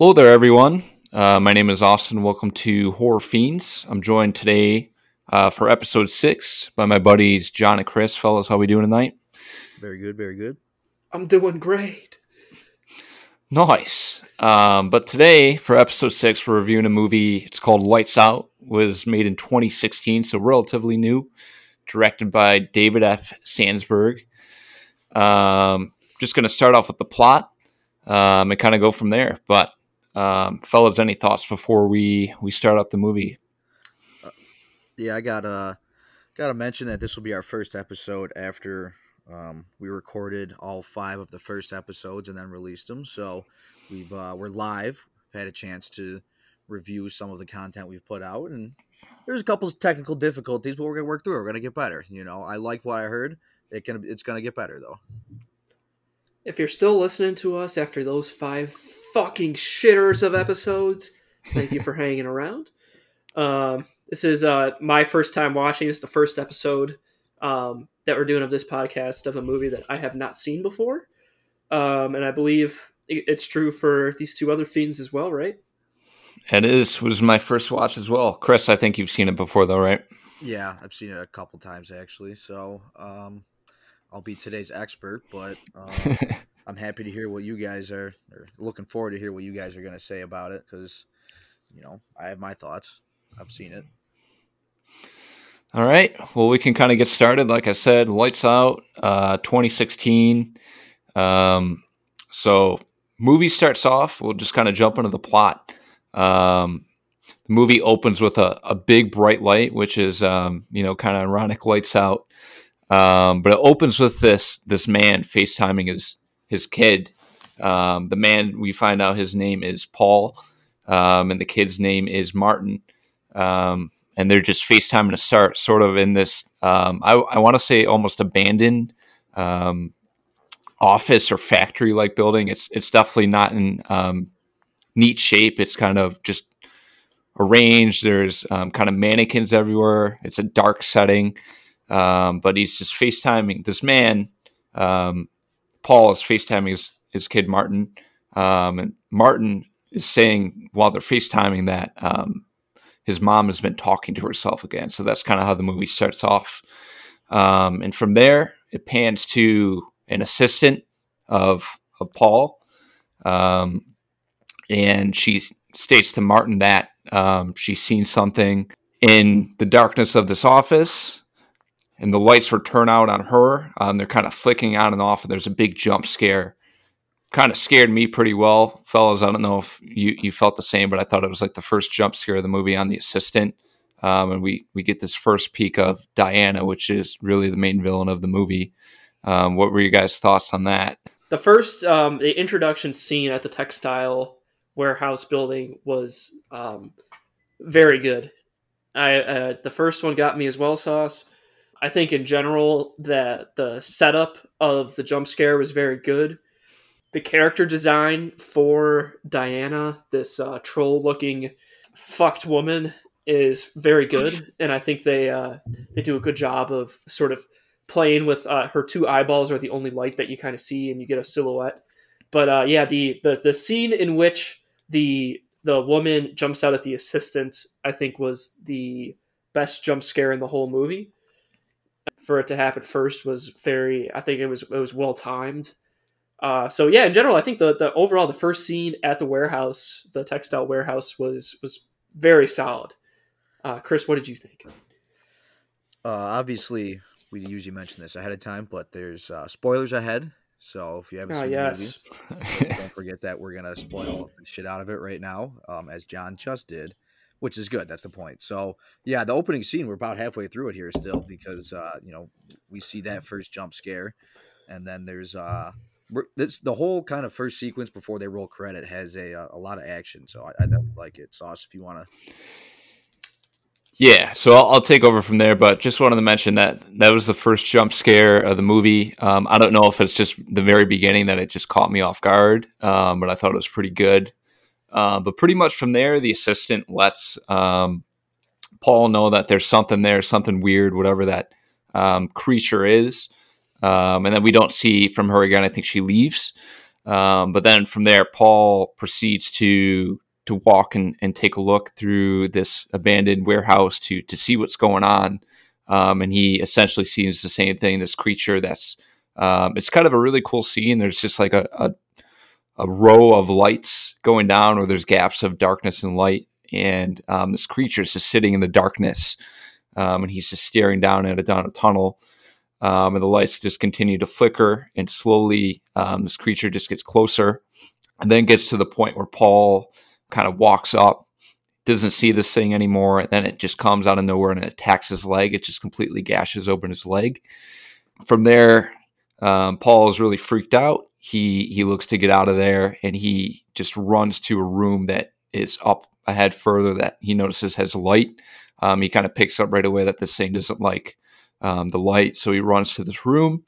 Hello there, everyone. Uh, my name is Austin. Welcome to Horror Fiends. I'm joined today uh, for episode six by my buddies John and Chris. Fellas, how we doing tonight? Very good, very good. I'm doing great. Nice. Um, but today, for episode six, we're reviewing a movie. It's called Lights Out. Was made in 2016, so relatively new. Directed by David F. Sandberg. Um, just going to start off with the plot um, and kind of go from there. But um, fellas, any thoughts before we we start up the movie? Yeah, I got uh got to mention that this will be our first episode after um, we recorded all five of the first episodes and then released them. So we've uh, we're live. Had a chance to review some of the content we've put out, and there's a couple of technical difficulties, but we're gonna work through. We're gonna get better. You know, I like what I heard. It can it's gonna get better though. If you're still listening to us after those five fucking shitters of episodes, thank you for hanging around. Um, this is uh, my first time watching. This is the first episode um, that we're doing of this podcast of a movie that I have not seen before. Um, and I believe it's true for these two other fiends as well, right? It is was my first watch as well. Chris, I think you've seen it before, though, right? Yeah, I've seen it a couple times actually. So um, I'll be today's expert, but um, I'm happy to hear what you guys are, or looking forward to hear what you guys are going to say about it because, you know, I have my thoughts. I've seen it. All right. Well, we can kind of get started. Like I said, lights out, uh, 2016. Um, so, movie starts off. We'll just kind of jump into the plot. Um, the movie opens with a, a big bright light, which is, um, you know, kind of ironic. Lights out. Um, but it opens with this this man FaceTiming his his kid. Um, the man we find out his name is Paul, um, and the kid's name is Martin. Um, and they're just FaceTiming to start, sort of in this, um, I, I want to say almost abandoned um, office or factory like building. It's it's definitely not in um, neat shape. It's kind of just arranged. There's kind of mannequins everywhere. It's a dark setting, but he's just FaceTiming this man. Um, Paul is FaceTiming his, his kid Martin, um, and Martin is saying while they're FaceTiming that um, his mom has been talking to herself again. So that's kind of how the movie starts off. Um, and from there, it pans to an assistant of, of Paul. Um, and she states to Martin that um, she's seen something in the darkness of this office. And the lights were turned out on her. Um, they're kind of flicking on and off. And there's a big jump scare kind of scared me pretty well, fellas. I don't know if you, you felt the same, but I thought it was like the first jump scare of the movie on the assistant. Um, and we, we get this first peek of Diana, which is really the main villain of the movie. Um, what were you guys' thoughts on that? The first, um, the introduction scene at the textile warehouse building was um, very good. I uh, the first one got me as well, sauce. I think in general that the setup of the jump scare was very good. The character design for Diana, this uh, troll-looking fucked woman, is very good, and I think they uh, they do a good job of sort of playing with uh, her two eyeballs are the only light that you kind of see, and you get a silhouette. But uh, yeah, the, the the scene in which the the woman jumps out at the assistant, I think, was the best jump scare in the whole movie. For it to happen first was very, I think it was it was well timed. Uh, so yeah, in general, I think the the overall the first scene at the warehouse, the textile warehouse, was was very solid. Uh, Chris, what did you think? Uh, obviously, we usually mention this ahead of time, but there's uh, spoilers ahead. So if you haven't Oh seen yes, the movie, don't forget that we're gonna spoil the shit out of it right now, um, as John just did, which is good. That's the point. So yeah, the opening scene, we're about halfway through it here still because uh, you know we see that first jump scare, and then there's uh, this the whole kind of first sequence before they roll credit has a uh, a lot of action. So I, I like it. Sauce, if you want to. Yeah, so I'll, I'll take over from there, but just wanted to mention that that was the first jump scare of the movie. Um, I don't know if it's just the very beginning that it just caught me off guard, um, but I thought it was pretty good. Uh, but pretty much from there, the assistant lets um, Paul know that there's something there, something weird, whatever that um, creature is. Um, and then we don't see from her again. I think she leaves. Um, but then from there, Paul proceeds to to walk and, and take a look through this abandoned warehouse to to see what's going on. Um, and he essentially sees the same thing. This creature that's um, it's kind of a really cool scene. There's just like a, a, a row of lights going down, or there's gaps of darkness and light, and um, this creature is just sitting in the darkness, um, and he's just staring down at it down a tunnel. Um, and the lights just continue to flicker, and slowly um, this creature just gets closer, and then gets to the point where Paul kind of walks up, doesn't see this thing anymore, and then it just comes out of nowhere and it attacks his leg. It just completely gashes open his leg. From there, um, Paul is really freaked out. He he looks to get out of there, and he just runs to a room that is up ahead further that he notices has light. Um, he kind of picks up right away that this thing doesn't like um, the light, so he runs to this room.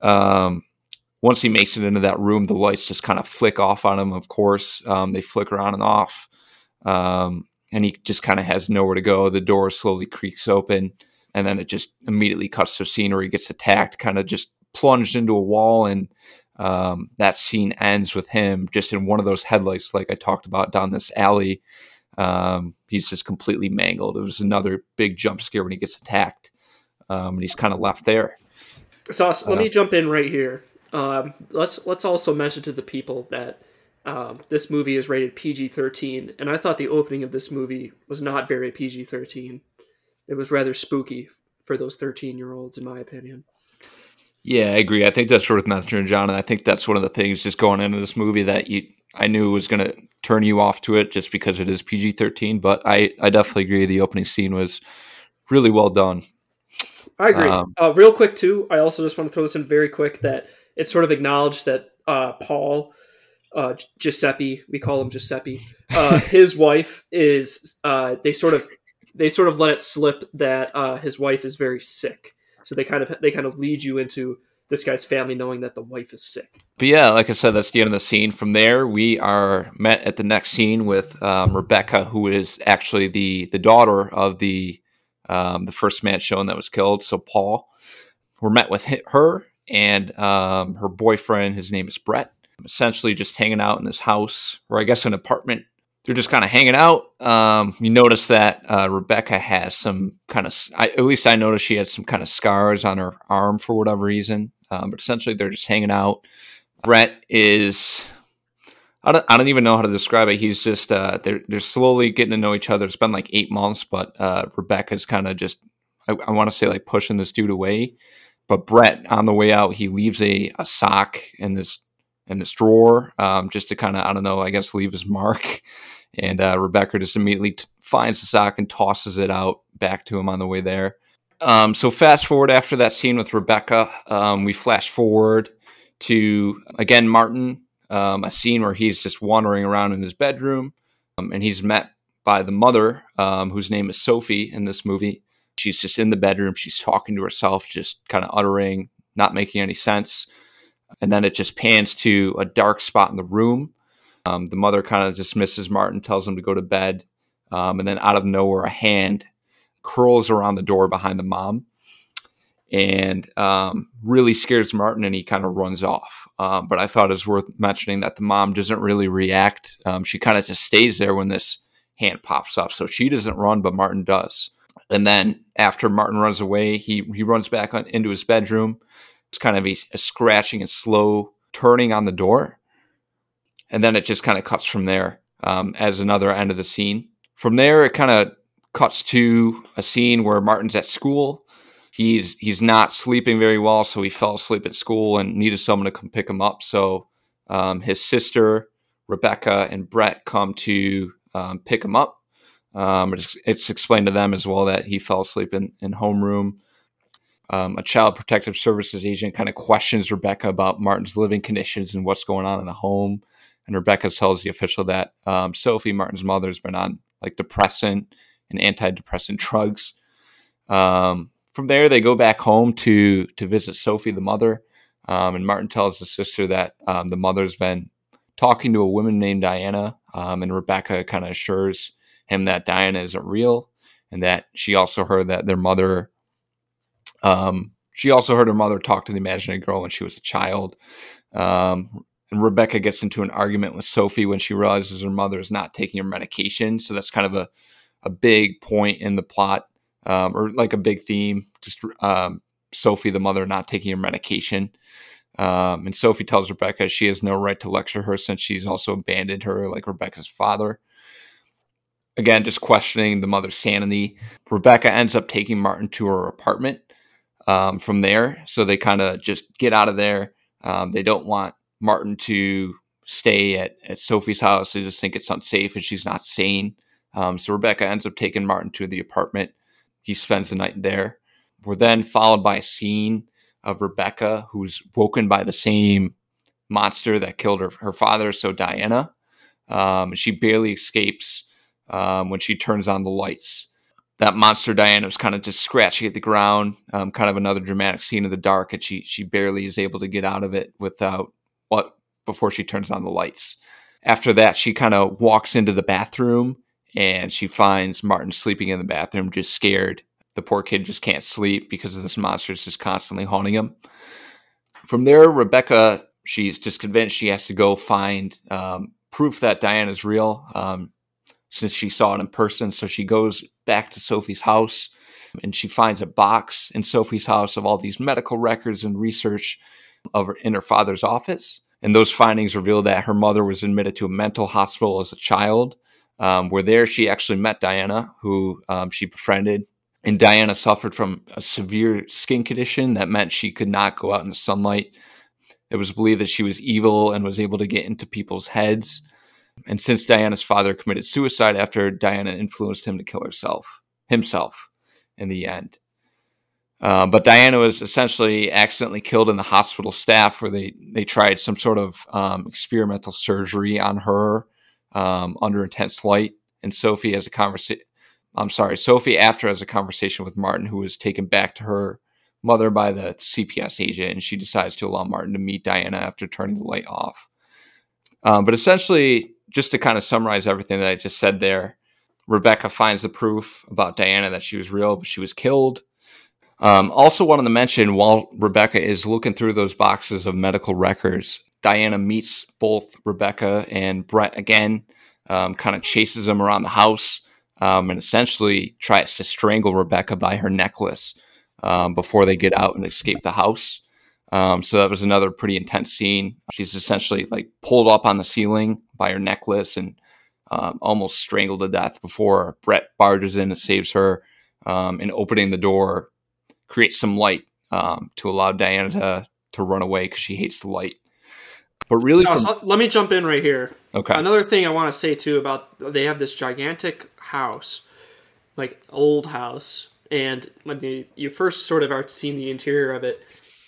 Um, once he makes it into that room, the lights just kind of flick off on him. Of course, um, they flicker on and off, um, and he just kind of has nowhere to go. The door slowly creaks open, and then it just immediately cuts to scenery. gets attacked, kind of just plunged into a wall and um, that scene ends with him just in one of those headlights like i talked about down this alley. Um, he's just completely mangled. It was another big jump scare when he gets attacked um, and he's kind of left there. Sauce let uh, me jump in right here. Um, let's let's also mention to the people that um, this movie is rated pg-13 and i thought the opening of this movie was not very pg-13 it was rather spooky for those 13 year olds in my opinion yeah, I agree. I think that's sort worth mentioning, John. And I think that's one of the things just going into this movie that you I knew was going to turn you off to it just because it is PG 13. But I, I definitely agree. The opening scene was really well done. I agree. Um, uh, real quick, too, I also just want to throw this in very quick that it's sort of acknowledged that uh, Paul, uh, Giuseppe, we call him Giuseppe, uh, his wife is, uh, they sort of, they sort of let it slip that uh, his wife is very sick so they kind of they kind of lead you into this guy's family knowing that the wife is sick. But yeah, like I said, that's the end of the scene. From there, we are met at the next scene with um, Rebecca, who is actually the the daughter of the um, the first man shown that was killed. So Paul, we're met with her and um, her boyfriend. His name is Brett. Essentially, just hanging out in this house, or I guess an apartment they're just kind of hanging out. Um, you notice that uh, Rebecca has some kind of, I, at least I noticed she had some kind of scars on her arm for whatever reason. Um, but essentially, they're just hanging out. Brett is, I don't, I don't even know how to describe it. He's just, uh, they're, they're slowly getting to know each other. It's been like eight months, but uh, Rebecca's kind of just, I, I want to say like pushing this dude away. But Brett, on the way out, he leaves a, a sock in this in this drawer um, just to kind of I don't know I guess leave his mark. And uh, Rebecca just immediately t- finds the sock and tosses it out back to him on the way there. Um, so fast forward after that scene with Rebecca, um, we flash forward to again Martin, um, a scene where he's just wandering around in his bedroom, um, and he's met by the mother, um, whose name is Sophie in this movie. She's just in the bedroom. She's talking to herself, just kind of uttering, not making any sense. And then it just pans to a dark spot in the room. Um, the mother kind of dismisses Martin, tells him to go to bed. Um, and then out of nowhere, a hand curls around the door behind the mom and um, really scares Martin and he kind of runs off. Um, but I thought it was worth mentioning that the mom doesn't really react. Um, she kind of just stays there when this hand pops up. So she doesn't run, but Martin does. And then after Martin runs away, he, he runs back on, into his bedroom it's kind of a, a scratching and slow turning on the door. And then it just kind of cuts from there um, as another end of the scene. From there, it kind of cuts to a scene where Martin's at school. He's he's not sleeping very well, so he fell asleep at school and needed someone to come pick him up. So um, his sister Rebecca and Brett come to um, pick him up. Um, it's, it's, explained to them as well that he fell asleep in, in homeroom um, a child protective services agent kind of questions Rebecca about Martin's living conditions and what's going on in the home. And Rebecca tells the official that um, Sophie, Martin's mother, has been on like depressant and antidepressant drugs. Um, from there, they go back home to to visit Sophie, the mother. Um, and Martin tells the sister that um, the mother's been talking to a woman named Diana. Um, and Rebecca kind of assures him that Diana isn't real and that she also heard that their mother um, she also heard her mother talk to the imaginary girl when she was a child. Um, and Rebecca gets into an argument with Sophie when she realizes her mother is not taking her medication. So that's kind of a, a big point in the plot, um, or like a big theme. Just um, Sophie, the mother, not taking her medication. Um, and Sophie tells Rebecca she has no right to lecture her since she's also abandoned her, like Rebecca's father. Again, just questioning the mother's sanity. Rebecca ends up taking Martin to her apartment um, from there. So they kind of just get out of there. Um, they don't want Martin to stay at, at Sophie's house. They just think it's unsafe and she's not sane. Um, so Rebecca ends up taking Martin to the apartment. He spends the night there. We're then followed by a scene of Rebecca, who's woken by the same monster that killed her, her father, so Diana. Um, she barely escapes um, when she turns on the lights. That monster Diana was kind of just scratching at the ground, um, kind of another dramatic scene in the dark, and she she barely is able to get out of it without what before she turns on the lights. After that, she kind of walks into the bathroom and she finds Martin sleeping in the bathroom, just scared the poor kid just can't sleep because of this monster is just constantly haunting him. From there, Rebecca, she's just convinced she has to go find um, proof that Diana's real um, since she saw it in person. So she goes back to Sophie's house and she finds a box in Sophie's house of all these medical records and research of her, in her father's office. And those findings reveal that her mother was admitted to a mental hospital as a child. Um, where there she actually met Diana, who um, she befriended and Diana suffered from a severe skin condition that meant she could not go out in the sunlight. It was believed that she was evil and was able to get into people's heads. And since Diana's father committed suicide after Diana influenced him to kill herself, himself, in the end. Uh, but Diana was essentially accidentally killed in the hospital staff where they, they tried some sort of um, experimental surgery on her um, under intense light. And Sophie has a conversation I'm sorry, Sophie after has a conversation with Martin, who is taken back to her mother by the CPS agent, and she decides to allow Martin to meet Diana after turning the light off. Um, but essentially, just to kind of summarize everything that I just said there, Rebecca finds the proof about Diana that she was real, but she was killed. Um, also, wanted to mention while Rebecca is looking through those boxes of medical records, Diana meets both Rebecca and Brett again, um, kind of chases them around the house um, and essentially tries to strangle Rebecca by her necklace um, before they get out and escape the house. Um, so that was another pretty intense scene. She's essentially like pulled up on the ceiling by her necklace and um, almost strangled to death before Brett barges in and saves her. Um, and opening the door creates some light um, to allow Diana to, to run away because she hates the light. But really, so, from... so let me jump in right here. Okay. Another thing I want to say too about they have this gigantic house, like old house, and when you, you first sort of are seeing the interior of it,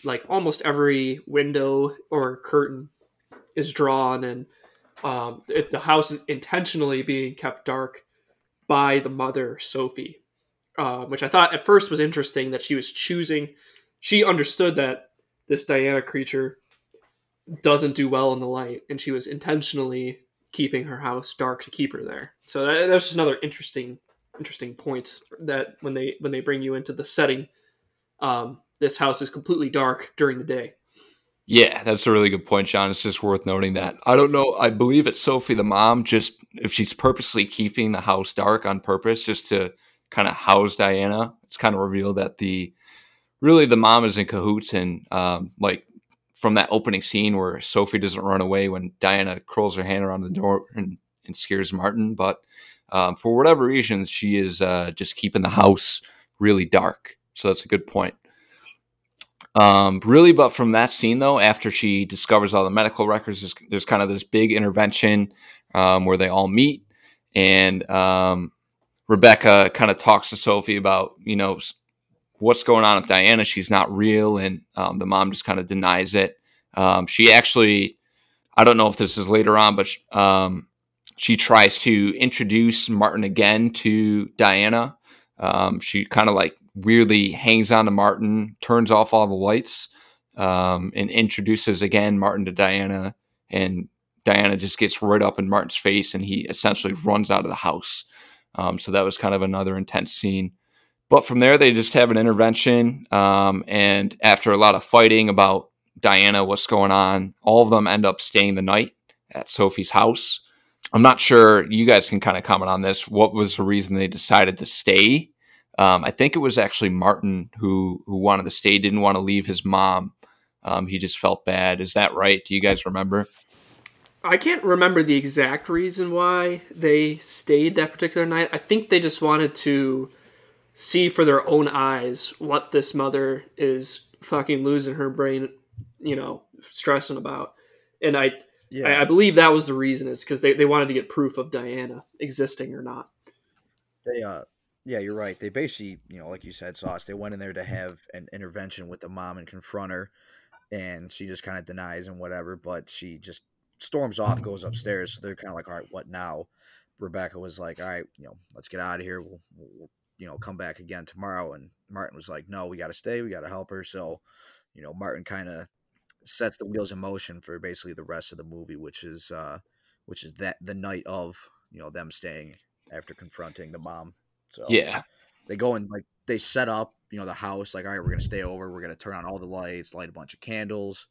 like almost every window or curtain is drawn, and um, it, the house is intentionally being kept dark by the mother Sophie, uh, which I thought at first was interesting that she was choosing. She understood that this Diana creature doesn't do well in the light, and she was intentionally keeping her house dark to keep her there. So that, that's just another interesting interesting point that when they when they bring you into the setting, um, this house is completely dark during the day. Yeah, that's a really good point, John. It's just worth noting that. I don't know. I believe it's Sophie, the mom, just if she's purposely keeping the house dark on purpose, just to kind of house Diana. It's kind of revealed that the really the mom is in cahoots and um, like from that opening scene where Sophie doesn't run away when Diana curls her hand around the door and, and scares Martin. But um, for whatever reason, she is uh, just keeping the house really dark. So that's a good point. Um, really, but from that scene though, after she discovers all the medical records, there's, there's kind of this big intervention um, where they all meet, and um, Rebecca kind of talks to Sophie about you know what's going on with Diana. She's not real, and um, the mom just kind of denies it. Um, she actually, I don't know if this is later on, but um, she tries to introduce Martin again to Diana. She kind of like weirdly hangs on to Martin, turns off all the lights, um, and introduces again Martin to Diana. And Diana just gets right up in Martin's face, and he essentially runs out of the house. Um, so that was kind of another intense scene. But from there, they just have an intervention. Um, and after a lot of fighting about Diana what's going on. All of them end up staying the night at Sophie's house. I'm not sure you guys can kind of comment on this. What was the reason they decided to stay? Um, I think it was actually Martin who who wanted to stay, didn't want to leave his mom. Um, he just felt bad. Is that right? Do you guys remember? I can't remember the exact reason why they stayed that particular night. I think they just wanted to see for their own eyes what this mother is fucking losing her brain, you know, stressing about. And I, yeah. I, I believe that was the reason is because they, they wanted to get proof of Diana existing or not. They, uh, yeah, you're right. They basically, you know, like you said, Sauce, they went in there to have an intervention with the mom and confront her. And she just kind of denies and whatever, but she just storms off, goes upstairs. So they're kind of like, all right, what now? Rebecca was like, all right, you know, let's get out of here. We'll, we'll you know, come back again tomorrow. And Martin was like, no, we got to stay. We got to help her. So, you know, Martin kind of sets the wheels in motion for basically the rest of the movie, which is, uh, which is that the night of, you know, them staying after confronting the mom. So yeah, they go and like they set up, you know, the house like, all right, we're gonna stay over. We're gonna turn on all the lights, light a bunch of candles,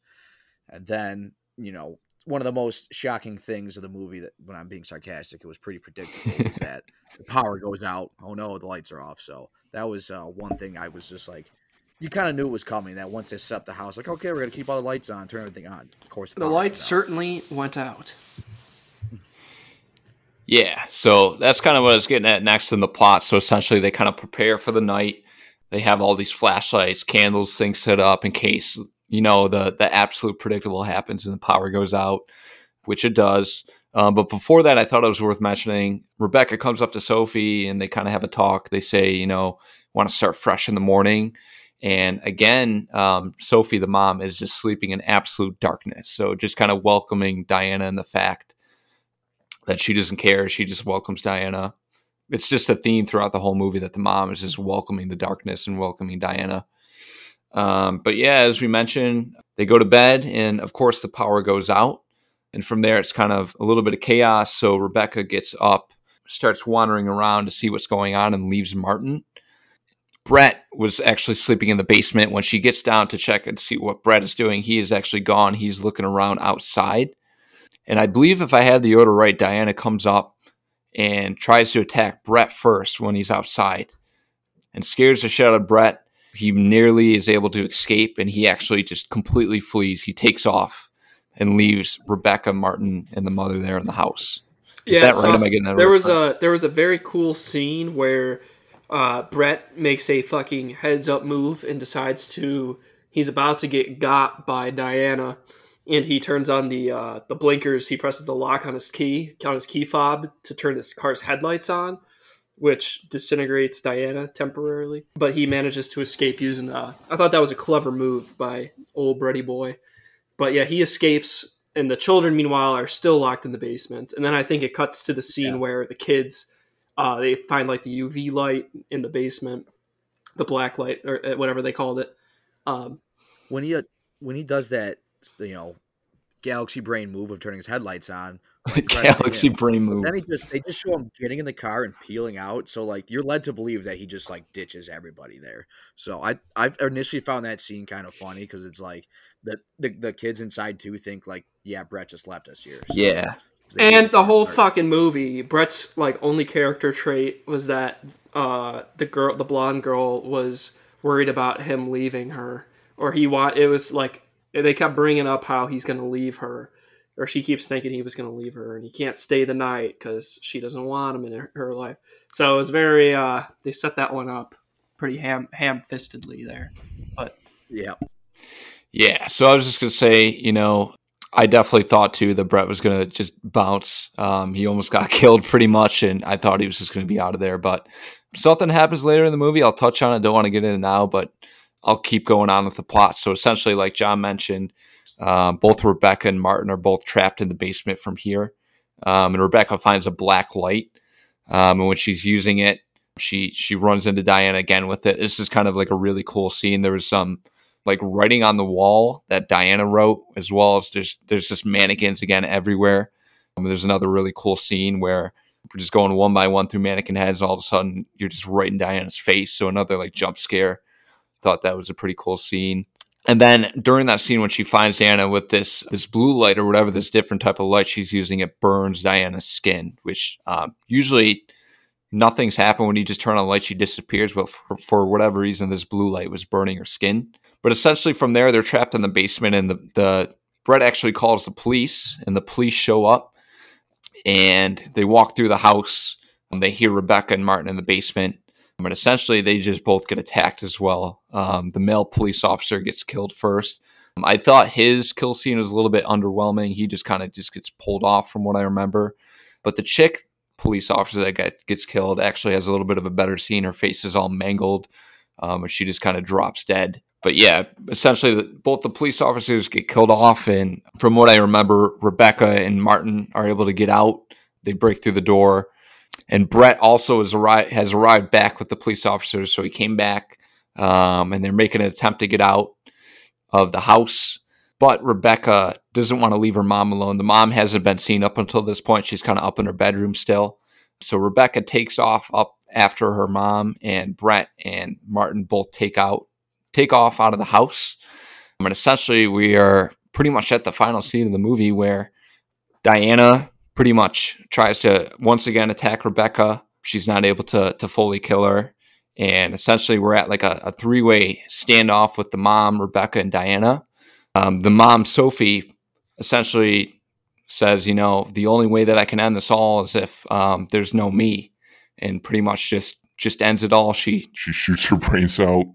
and then you know one of the most shocking things of the movie that when I'm being sarcastic, it was pretty predictable is that the power goes out. Oh no, the lights are off. So that was uh, one thing I was just like, you kind of knew it was coming. That once they set up the house, like okay, we're gonna keep all the lights on, turn everything on. Of course, the, the lights certainly went out. Yeah, so that's kind of what I was getting at next in the plot. So essentially, they kind of prepare for the night. They have all these flashlights, candles, things set up in case you know the the absolute predictable happens and the power goes out, which it does. Um, but before that, I thought it was worth mentioning. Rebecca comes up to Sophie and they kind of have a talk. They say, you know, want to start fresh in the morning. And again, um, Sophie, the mom, is just sleeping in absolute darkness. So just kind of welcoming Diana and the fact that she doesn't care. She just welcomes Diana. It's just a theme throughout the whole movie that the mom is just welcoming the darkness and welcoming Diana. Um, but yeah, as we mentioned, they go to bed, and of course, the power goes out. And from there, it's kind of a little bit of chaos. So Rebecca gets up, starts wandering around to see what's going on, and leaves Martin. Brett was actually sleeping in the basement. When she gets down to check and see what Brett is doing, he is actually gone. He's looking around outside. And I believe if I had the order right, Diana comes up and tries to attack Brett first when he's outside and scares the shit out of Brett he nearly is able to escape and he actually just completely flees. He takes off and leaves Rebecca Martin and the mother there in the house. Is yeah, that right? Am I getting that there right? was a there was a very cool scene where uh, Brett makes a fucking heads up move and decides to he's about to get got by Diana and he turns on the uh, the blinkers. He presses the lock on his key on his key fob to turn this car's headlights on which disintegrates Diana temporarily. But he manages to escape using. Uh, I thought that was a clever move by old Bretty boy. But yeah, he escapes, and the children, meanwhile, are still locked in the basement. And then I think it cuts to the scene yeah. where the kids uh, they find like the UV light in the basement, the black light or uh, whatever they called it. Um, when he uh, when he does that, you know, galaxy brain move of turning his headlights on, Galaxy brain move. Then he just they just show him getting in the car and peeling out. So like you're led to believe that he just like ditches everybody there. So I I initially found that scene kind of funny because it's like the, the the kids inside too think like yeah Brett just left us here. So, yeah. And the whole fucking movie, Brett's like only character trait was that uh the girl the blonde girl was worried about him leaving her or he want it was like they kept bringing up how he's going to leave her or she keeps thinking he was going to leave her and he can't stay the night because she doesn't want him in her, her, life. So it's very uh they set that one up pretty ham ham-fistedly there but yeah. Yeah so i was just going to say you know i definitely thought too that brett was going to just bounce. Um he almost got killed pretty much and i thought he was just going to be out of there but something happens later in the movie. I'll touch on it. Don't want to get in it now but i'll keep going on with the plot so essentially like john mentioned uh, both Rebecca and Martin are both trapped in the basement from here. Um, and Rebecca finds a black light. Um, and when she's using it, she she runs into Diana again with it. This is kind of like a really cool scene. There was some like writing on the wall that Diana wrote, as well as there's there's just mannequins again everywhere. Um, there's another really cool scene where we're just going one by one through mannequin heads. and All of a sudden, you're just right in Diana's face. So another like jump scare. Thought that was a pretty cool scene. And then during that scene, when she finds Diana with this this blue light or whatever this different type of light she's using, it burns Diana's skin. Which uh, usually nothing's happened when you just turn on the light, she disappears. But for, for whatever reason, this blue light was burning her skin. But essentially, from there, they're trapped in the basement, and the the Brett actually calls the police, and the police show up, and they walk through the house. And they hear Rebecca and Martin in the basement but essentially, they just both get attacked as well. Um, the male police officer gets killed first. Um, I thought his kill scene was a little bit underwhelming. He just kind of just gets pulled off from what I remember. But the chick police officer that got, gets killed actually has a little bit of a better scene. Her face is all mangled, um, and she just kind of drops dead. But yeah, essentially, the, both the police officers get killed off, and from what I remember, Rebecca and Martin are able to get out. They break through the door and Brett also has arrived has arrived back with the police officers. So he came back, um, and they're making an attempt to get out of the house. But Rebecca doesn't want to leave her mom alone. The mom hasn't been seen up until this point. She's kind of up in her bedroom still. So Rebecca takes off up after her mom, and Brett and Martin both take out take off out of the house. And essentially, we are pretty much at the final scene of the movie where Diana pretty much tries to once again attack Rebecca. She's not able to to fully kill her. And essentially, we're at like a, a three way standoff with the mom, Rebecca, and Diana. Um, the mom, Sophie, essentially says, you know, the only way that I can end this all is if um, there's no me, and pretty much just just ends it all. She she shoots her brains out,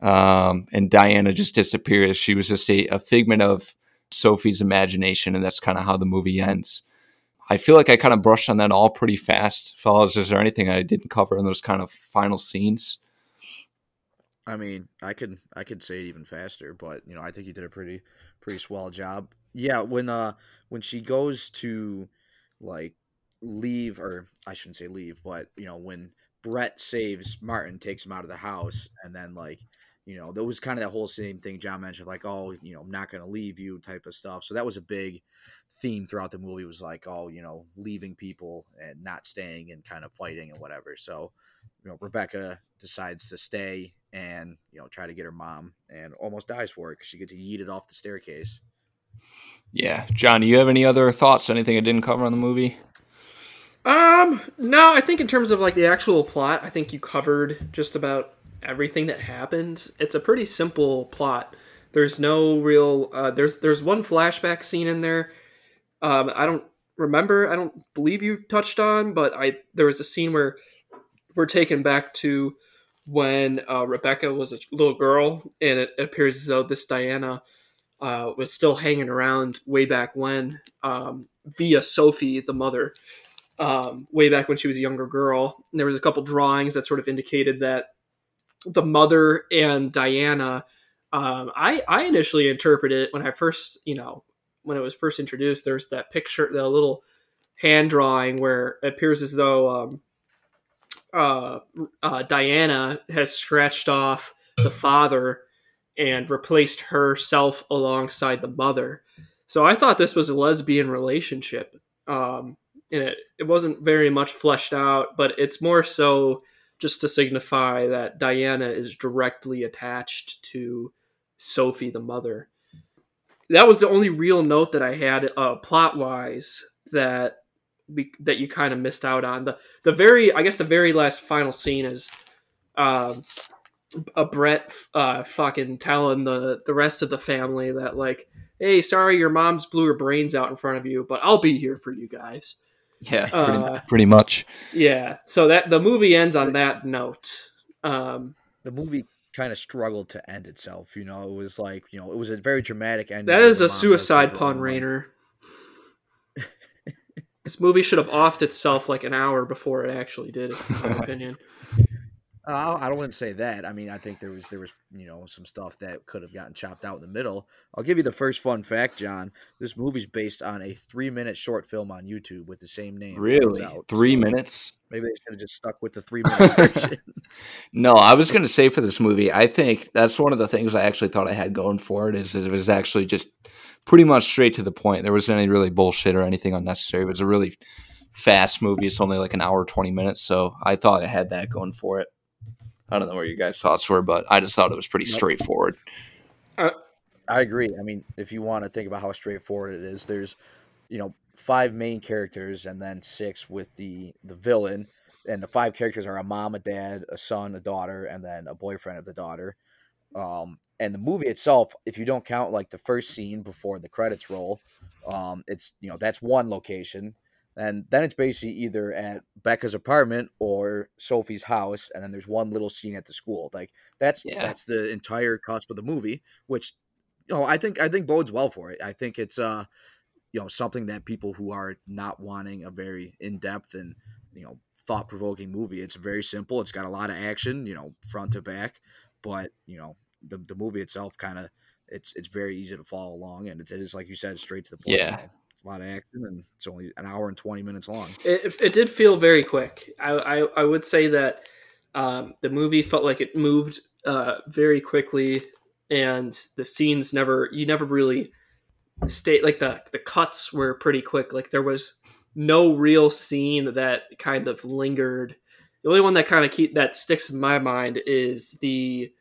um, and Diana just disappears. She was just a, a figment of Sophie's imagination, and that's kind of how the movie ends. I feel like I kind of brushed on that all pretty fast, fellas. Is there anything I didn't cover in those kind of final scenes? I mean, I could I could say it even faster, but you know, I think you did a pretty pretty swell job. Yeah, when uh when she goes to like leave or I shouldn't say leave, but you know, when Brett saves Martin, takes him out of the house, and then like you know, that was kind of that whole same thing John mentioned, like, oh, you know, I'm not going to leave you type of stuff. So that was a big theme throughout the movie was like, oh, you know, leaving people and not staying and kind of fighting and whatever. So, you know, Rebecca decides to stay and, you know, try to get her mom and almost dies for it because she gets yeeted off the staircase. Yeah. John, do you have any other thoughts? Anything I didn't cover on the movie? Um, no, I think in terms of like the actual plot, I think you covered just about everything that happened. It's a pretty simple plot. There's no real. Uh, there's there's one flashback scene in there. Um, I don't remember. I don't believe you touched on, but I there was a scene where we're taken back to when uh, Rebecca was a little girl, and it appears as though this Diana uh, was still hanging around way back when, um, via Sophie, the mother, um, way back when she was a younger girl. And there was a couple drawings that sort of indicated that the mother and Diana. Um, I I initially interpreted it when I first you know when it was first introduced. There's that picture, the little hand drawing where it appears as though um, uh, uh, Diana has scratched off the father and replaced herself alongside the mother. So I thought this was a lesbian relationship. Um, and it, it wasn't very much fleshed out, but it's more so just to signify that Diana is directly attached to Sophie, the mother. That was the only real note that I had uh, plot wise that we, that you kind of missed out on. The the very I guess the very last final scene is um, a Brett uh, fucking telling the the rest of the family that like, hey, sorry your mom's blew her brains out in front of you, but I'll be here for you guys. Yeah, pretty, uh, pretty much. Yeah. So that the movie ends on that note. Um, the movie kind of struggled to end itself. You know, it was like you know, it was a very dramatic ending. That is a suicide pun, Rainer. this movie should have offed itself like an hour before it actually did, in my opinion. Uh, I don't want to say that. I mean, I think there was there was you know some stuff that could have gotten chopped out in the middle. I'll give you the first fun fact, John. This movie's based on a three minute short film on YouTube with the same name. Really, three so minutes? Maybe they should have just stuck with the three minute version. no, I was going to say for this movie, I think that's one of the things I actually thought I had going for it is it was actually just pretty much straight to the point. There wasn't any really bullshit or anything unnecessary. It was a really fast movie. It's only like an hour twenty minutes, so I thought I had that going for it. I don't know where you guys' thoughts were, but I just thought it was pretty straightforward. Uh, I agree. I mean, if you want to think about how straightforward it is, there's, you know, five main characters and then six with the the villain, and the five characters are a mom, a dad, a son, a daughter, and then a boyfriend of the daughter. Um, and the movie itself, if you don't count like the first scene before the credits roll, um, it's you know that's one location, and then it's basically either at Becca's apartment or Sophie's house, and then there's one little scene at the school. Like that's Yeah. that's the entire cusp of the movie, which you know I think I think bodes well for it. I think it's uh you know something that people who are not wanting a very in depth and you know thought provoking movie. It's very simple. It's got a lot of action, you know, front to back, but you know the the movie itself kind of it's it's very easy to follow along, and it is like you said, straight to the point. Yeah. Lot of action, and it's only an hour and twenty minutes long. It, it did feel very quick. I, I, I would say that um, the movie felt like it moved uh, very quickly, and the scenes never you never really stayed like the the cuts were pretty quick. Like there was no real scene that kind of lingered. The only one that kind of keep that sticks in my mind is the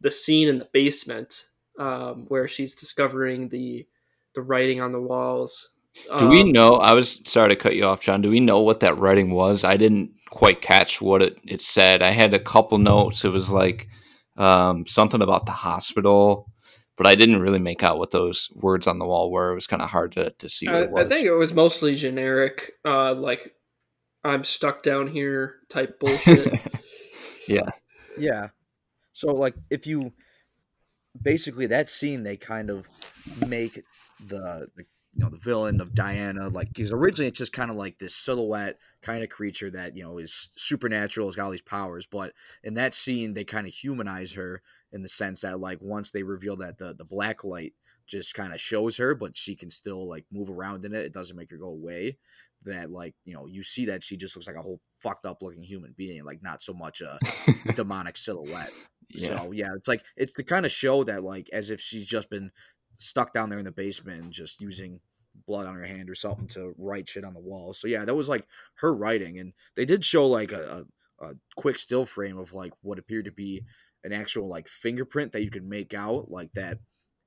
the scene in the basement um, where she's discovering the the writing on the walls. Do we Um, know? I was sorry to cut you off, John. Do we know what that writing was? I didn't quite catch what it, it said. I had a couple notes. It was like um, something about the hospital, but I didn't really make out what those words on the wall were. It was kind of hard to, to see what I, it was. I think it was mostly generic, uh, like I'm stuck down here type bullshit. Yeah. Yeah. So like if you basically that scene they kind of make the, the you know the villain of Diana like because originally it's just kind of like this silhouette kind of creature that you know is supernatural has got all these powers but in that scene they kind of humanize her in the sense that like once they reveal that the the black light just kind of shows her but she can still like move around in it it doesn't make her go away that like you know you see that she just looks like a whole fucked up looking human being like not so much a demonic silhouette. yeah. So yeah, it's like it's the kind of show that like as if she's just been stuck down there in the basement and just using blood on her hand or something to write shit on the wall. So yeah, that was like her writing, and they did show like a, a, a quick still frame of like what appeared to be an actual like fingerprint that you could make out like that.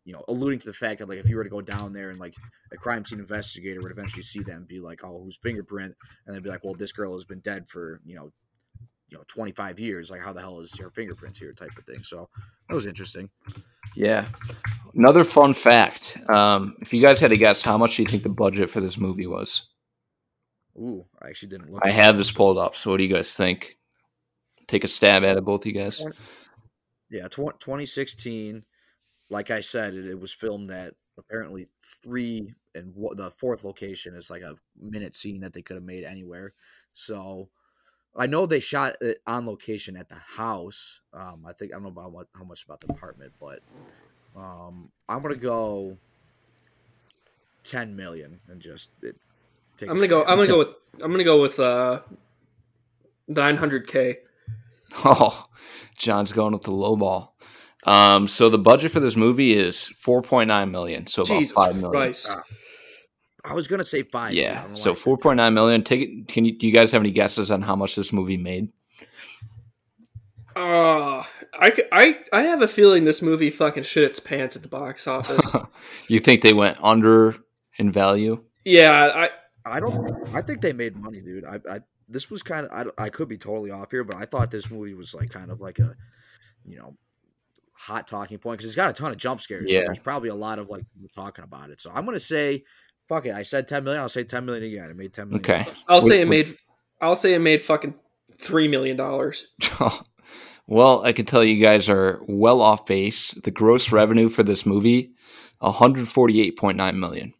You know, alluding to the fact that like if you were to go down there and like a crime scene investigator would eventually see them be like, "Oh, whose fingerprint?" and they'd be like, "Well, this girl has been dead for you know you know 25 years like how the hell is your fingerprints here type of thing so that was interesting Yeah. Another fun fact. Um, if you guys had to guess, how much do you think the budget for this movie was? ooh i actually didn't look I have this pulled up. So what do you guys think? Take a stab at it, both of you guys. yeah tw- 2016 like i said it, it was filmed at apparently three and wha- the fourth location is like a minute scene that they could have made anywhere so i know they shot it on location at the house um i think i don't know about what how much about the apartment but um i'm gonna go 10 million and just it, take a I'm gonna go. I'm gonna go with. I'm gonna go with uh, 900k. Oh, John's going with the low ball. Um, so the budget for this movie is 4.9 million. So about Jesus 5 million. Christ! Ah, I was gonna say five. too. Yeah. So why I said 4.9 million. Take it. Can you, do you guys have any guesses on how much this movie made? Uh, I, c- I, I have a feeling this movie fucking shit its pants at the box office. you think they went under in value? yeah, I, I don't. I think they made money, dude. I, I this was kind of. I, I could be totally off here, but I thought this movie was like kind of like a, you know, hot talking point because it's got a ton of jump scares. So Yeah. there's probably a lot of like talking about it. So I'm gonna say, fuck it. I said 10 million. I'll say 10 million again. It made 10 million. Okay. I'll say it wait. made. I'll say it made fucking three million dollars. well, I can tell you guys are well off base. The gross revenue for this movie, 148.9 million.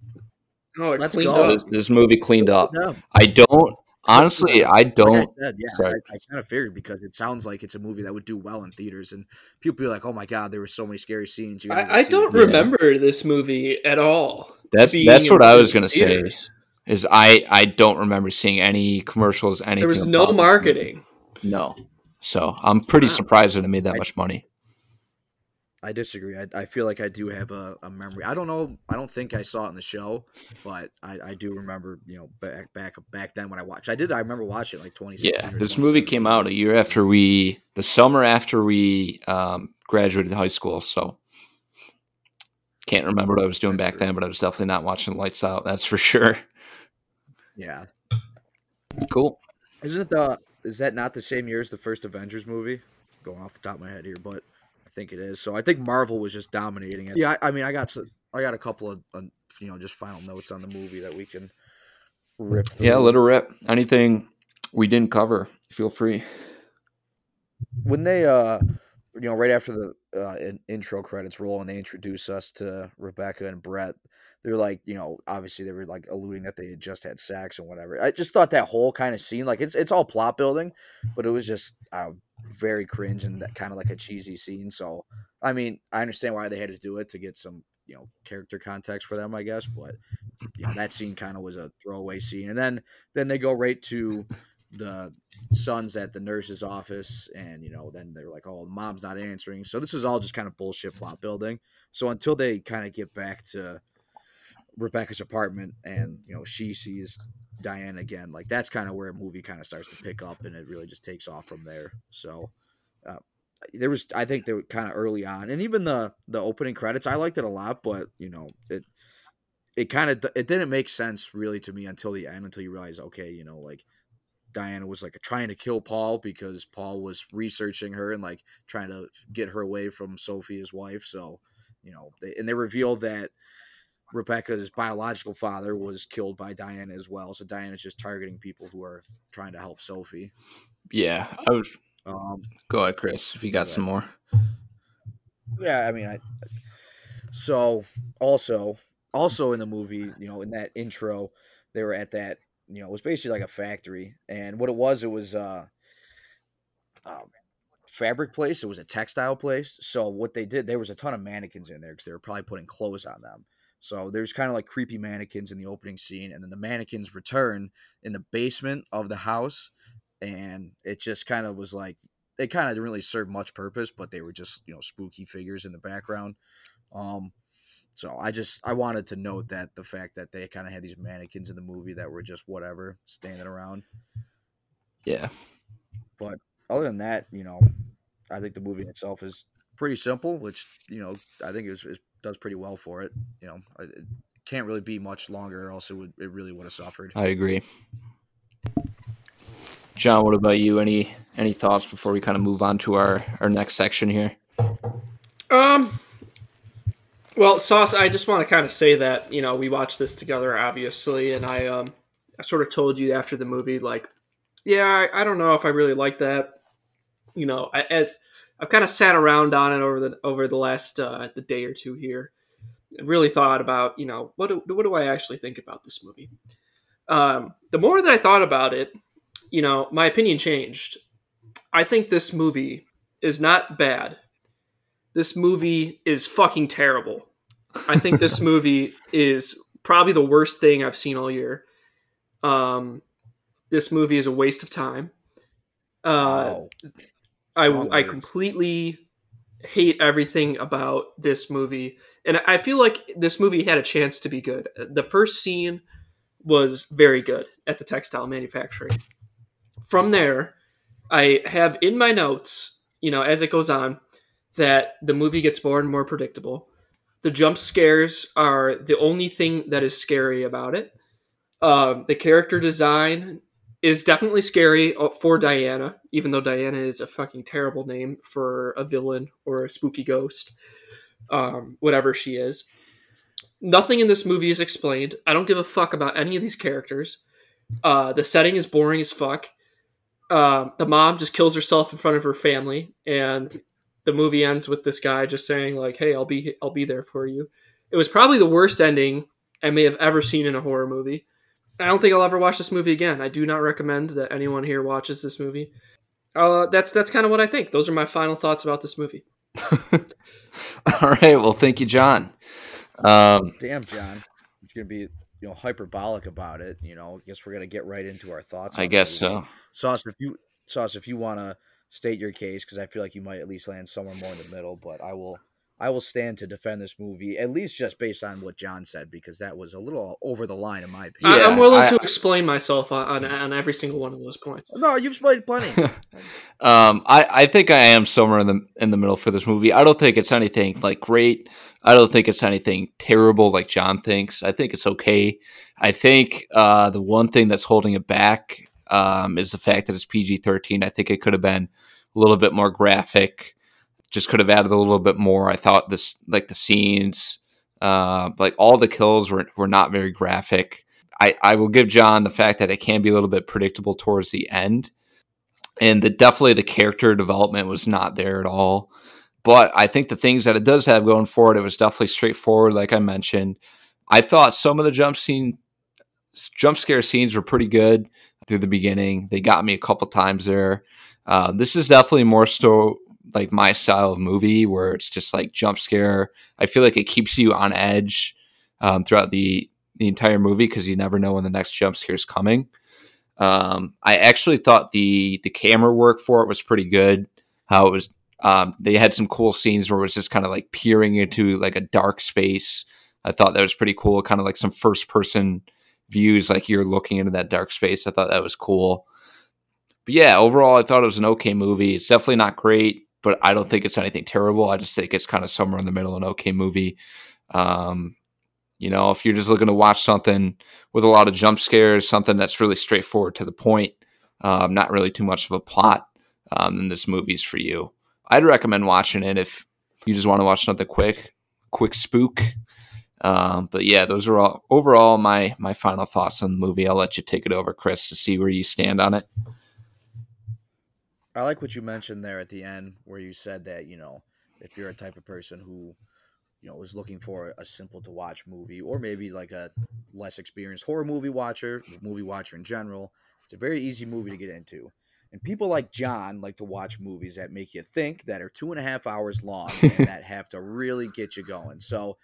Oh, it Let's go. up. This, this movie cleaned up. Yeah. I don't honestly. I Like I don't. said, yeah, I, I kind of figured because it sounds like it's a movie that would do well in theaters, and people be like, "Oh my god, there were so many scary scenes." You I, I don't it." Yeah. remember this movie at all. That's being that's what I was gonna say. Is I I don't remember seeing any commercials. Anything. There was no marketing. movie. No. So I'm pretty Wow. surprised that it made that I- much money. I disagree. I, I feel like I do have a, a memory. I don't know. I don't think I saw it in the show, but I, I do remember. You know, back back back then when I watched, I did. I remember watching it like 2016. Yeah, this movie came out a year after we, the summer after we um, graduated high school. So can't remember what I was doing That's back true. then, but I was definitely not watching Lights Out. That's for sure. Yeah. Cool. Isn't it the is that not the same year as the first Avengers movie? Going off the top of my head here, but I think it is. So I think Marvel was just dominating it. Yeah, I, I mean, I got some, I got a couple of uh, you know just final notes on the movie that we can rip. Through. Yeah, little rip. Anything we didn't cover, feel free. when they uh you know right after the uh, in, intro credits roll and they introduce us to Rebecca and Brett they're like you know obviously they were like alluding that they had just had sex and whatever. I just thought that whole kind of scene like it's it's all plot building but it was just uh, very cringe and that kind of like a cheesy scene so I mean I understand why they had to do it to get some you know character context for them I guess but you know that scene kind of was a throwaway scene and then then they go right to the son's at the nurse's office and you know then they're like oh mom's not answering. So this is all just kind of bullshit plot building. So until they kind of get back to rebecca's apartment and you know she sees diana again like that's kind of where a movie kind of starts to pick up and it really just takes off from there. So uh, there was i think they were kind of early on and even the the opening credits i liked it a lot but you know it it kind of it didn't make sense really to me until the end until you realize okay you know like Diana was like trying to kill Paul because Paul was researching her and like trying to get her away from Sophie, his wife. So, you know, they, and they revealed that Rebecca's biological father was killed by Diana as well. So Diana's just targeting people who are trying to help Sophie. Yeah, I would Um, go ahead, Chris, if you got Go some more. yeah, I mean, I. So also, also in the movie, you know, in that intro, they were at that you know, it was basically like a factory. And what it was, it was uh, um, fabric place. It was a textile place. So what they did, there was a ton of mannequins in there because they were probably putting clothes on them. So there's kind of like creepy mannequins in the opening scene, and then the mannequins return in the basement of the house, and it just kind of was like they kind of didn't really serve much purpose, but they were just you know spooky figures in the background. Um, so I just I wanted to note that the fact that they kind of had these mannequins in the movie that were just whatever standing around. Yeah, But Other than that, you know, I think the movie itself is pretty simple, which you know I think is it does pretty well for it. You know, it it can't really be much longer, or else it would it really would have suffered. I agree. John, what about you? Any any thoughts before we kind of move on to our our next section here? Um. Well, Sauce, I just want to kind of say that you know we watched this together, obviously, and I um I sort of told you after the movie, like, yeah, I, I don't know if I really like that. You know, I, as I've kind of sat around on it over the over the last uh, the day or two here, really thought about you know what do, what do I actually think about this movie. Um, the more that I thought about it, you know, my opinion changed. I think this movie is not bad this movie is fucking terrible. I think this movie is probably the worst thing I've seen all year. Um, this movie is a waste of time. Uh, Wow. I I completely hate everything about this movie, and I feel like this movie had a chance to be good. The first scene was very good at the textile manufacturing. From there, I have in my notes, you know, as it goes on, that the movie gets more and more predictable. The jump scares are the only thing that is scary about it. Um, the character design is definitely scary uh, for Diana, even though Diana is a fucking terrible name for a villain or a spooky ghost, um, whatever she is. Nothing in this movie is explained. I don't give a fuck about any of these characters. Uh, the setting is boring as fuck. Uh, the mom just kills herself in front of her family, and the movie ends with this guy just saying like, "Hey, I'll be I'll be there for you." It was probably the worst ending I may have ever seen in a horror movie. I don't think I'll ever watch this movie again. I do not recommend that anyone here watches this movie. Uh, that's that's kind of what I think. Those are my final thoughts about this movie. All right. Well, thank you, John. Um, Damn, John, it's gonna be you know hyperbolic about it. You know, I guess we're gonna get right into our thoughts. I guess so. Sauce, if you Sauce, if you want to state your case, because I feel like you might at least land somewhere more in the middle. But I will, I will stand to defend this movie at least just based on what John said, because that was a little over the line in my opinion. I, Yeah, I'm willing I- to explain myself on, on on every single one of those points. No, you've explained plenty. Um, I, I think I am somewhere in the in the middle for this movie. I don't think it's anything like great. I don't think it's anything terrible like John thinks. I think it's okay. I think uh, the one thing that's holding it back um, is the fact that it's PG 13. I think it could have been a little bit more graphic, just could have added a little bit more. I thought this, like the scenes, uh, like all the kills were, were not very graphic. I, I will give John the fact that it can be a little bit predictable towards the end. And the, definitely the character development was not there at all. But I think the things that it does have going for it, it was definitely straightforward, like I mentioned. I thought some of the jump scene jump scare scenes were pretty good through the beginning. They got me a couple times there. Uh, this is definitely more so like my style of movie where it's just like jump scare. I feel like it keeps you on edge um, throughout the the entire movie because you never know when the next jump scare is coming. Um, I actually thought the the camera work for it was pretty good. How it was um, they had some cool scenes where it was just kind of like peering into like a dark space. I thought that was pretty cool, kind of like some first person views, like you're looking into that dark space. I thought that was cool. But yeah, overall, I thought it was an okay movie. It's definitely not great, but I don't think it's anything terrible. I just think it's kind of somewhere in the middle, an okay movie. Um, you know, if you're just looking to watch something with a lot of jump scares, something that's really straightforward to the point, um, not really too much of a plot, um, then this movie's for you. I'd recommend watching it if you just want to watch something quick, quick spook. Um, but yeah, those are all overall my my final thoughts on the movie. I'll let you take it over, Chris, to see where you stand on it. I like what you mentioned there at the end, where you said that you know if you're a type of person who you know is looking for a simple to watch movie, or maybe like a less experienced horror movie watcher, movie watcher in general, it's a very easy movie to get into. And people like John like to watch movies that make you think, that are two and a half hours long, and that have to really get you going. So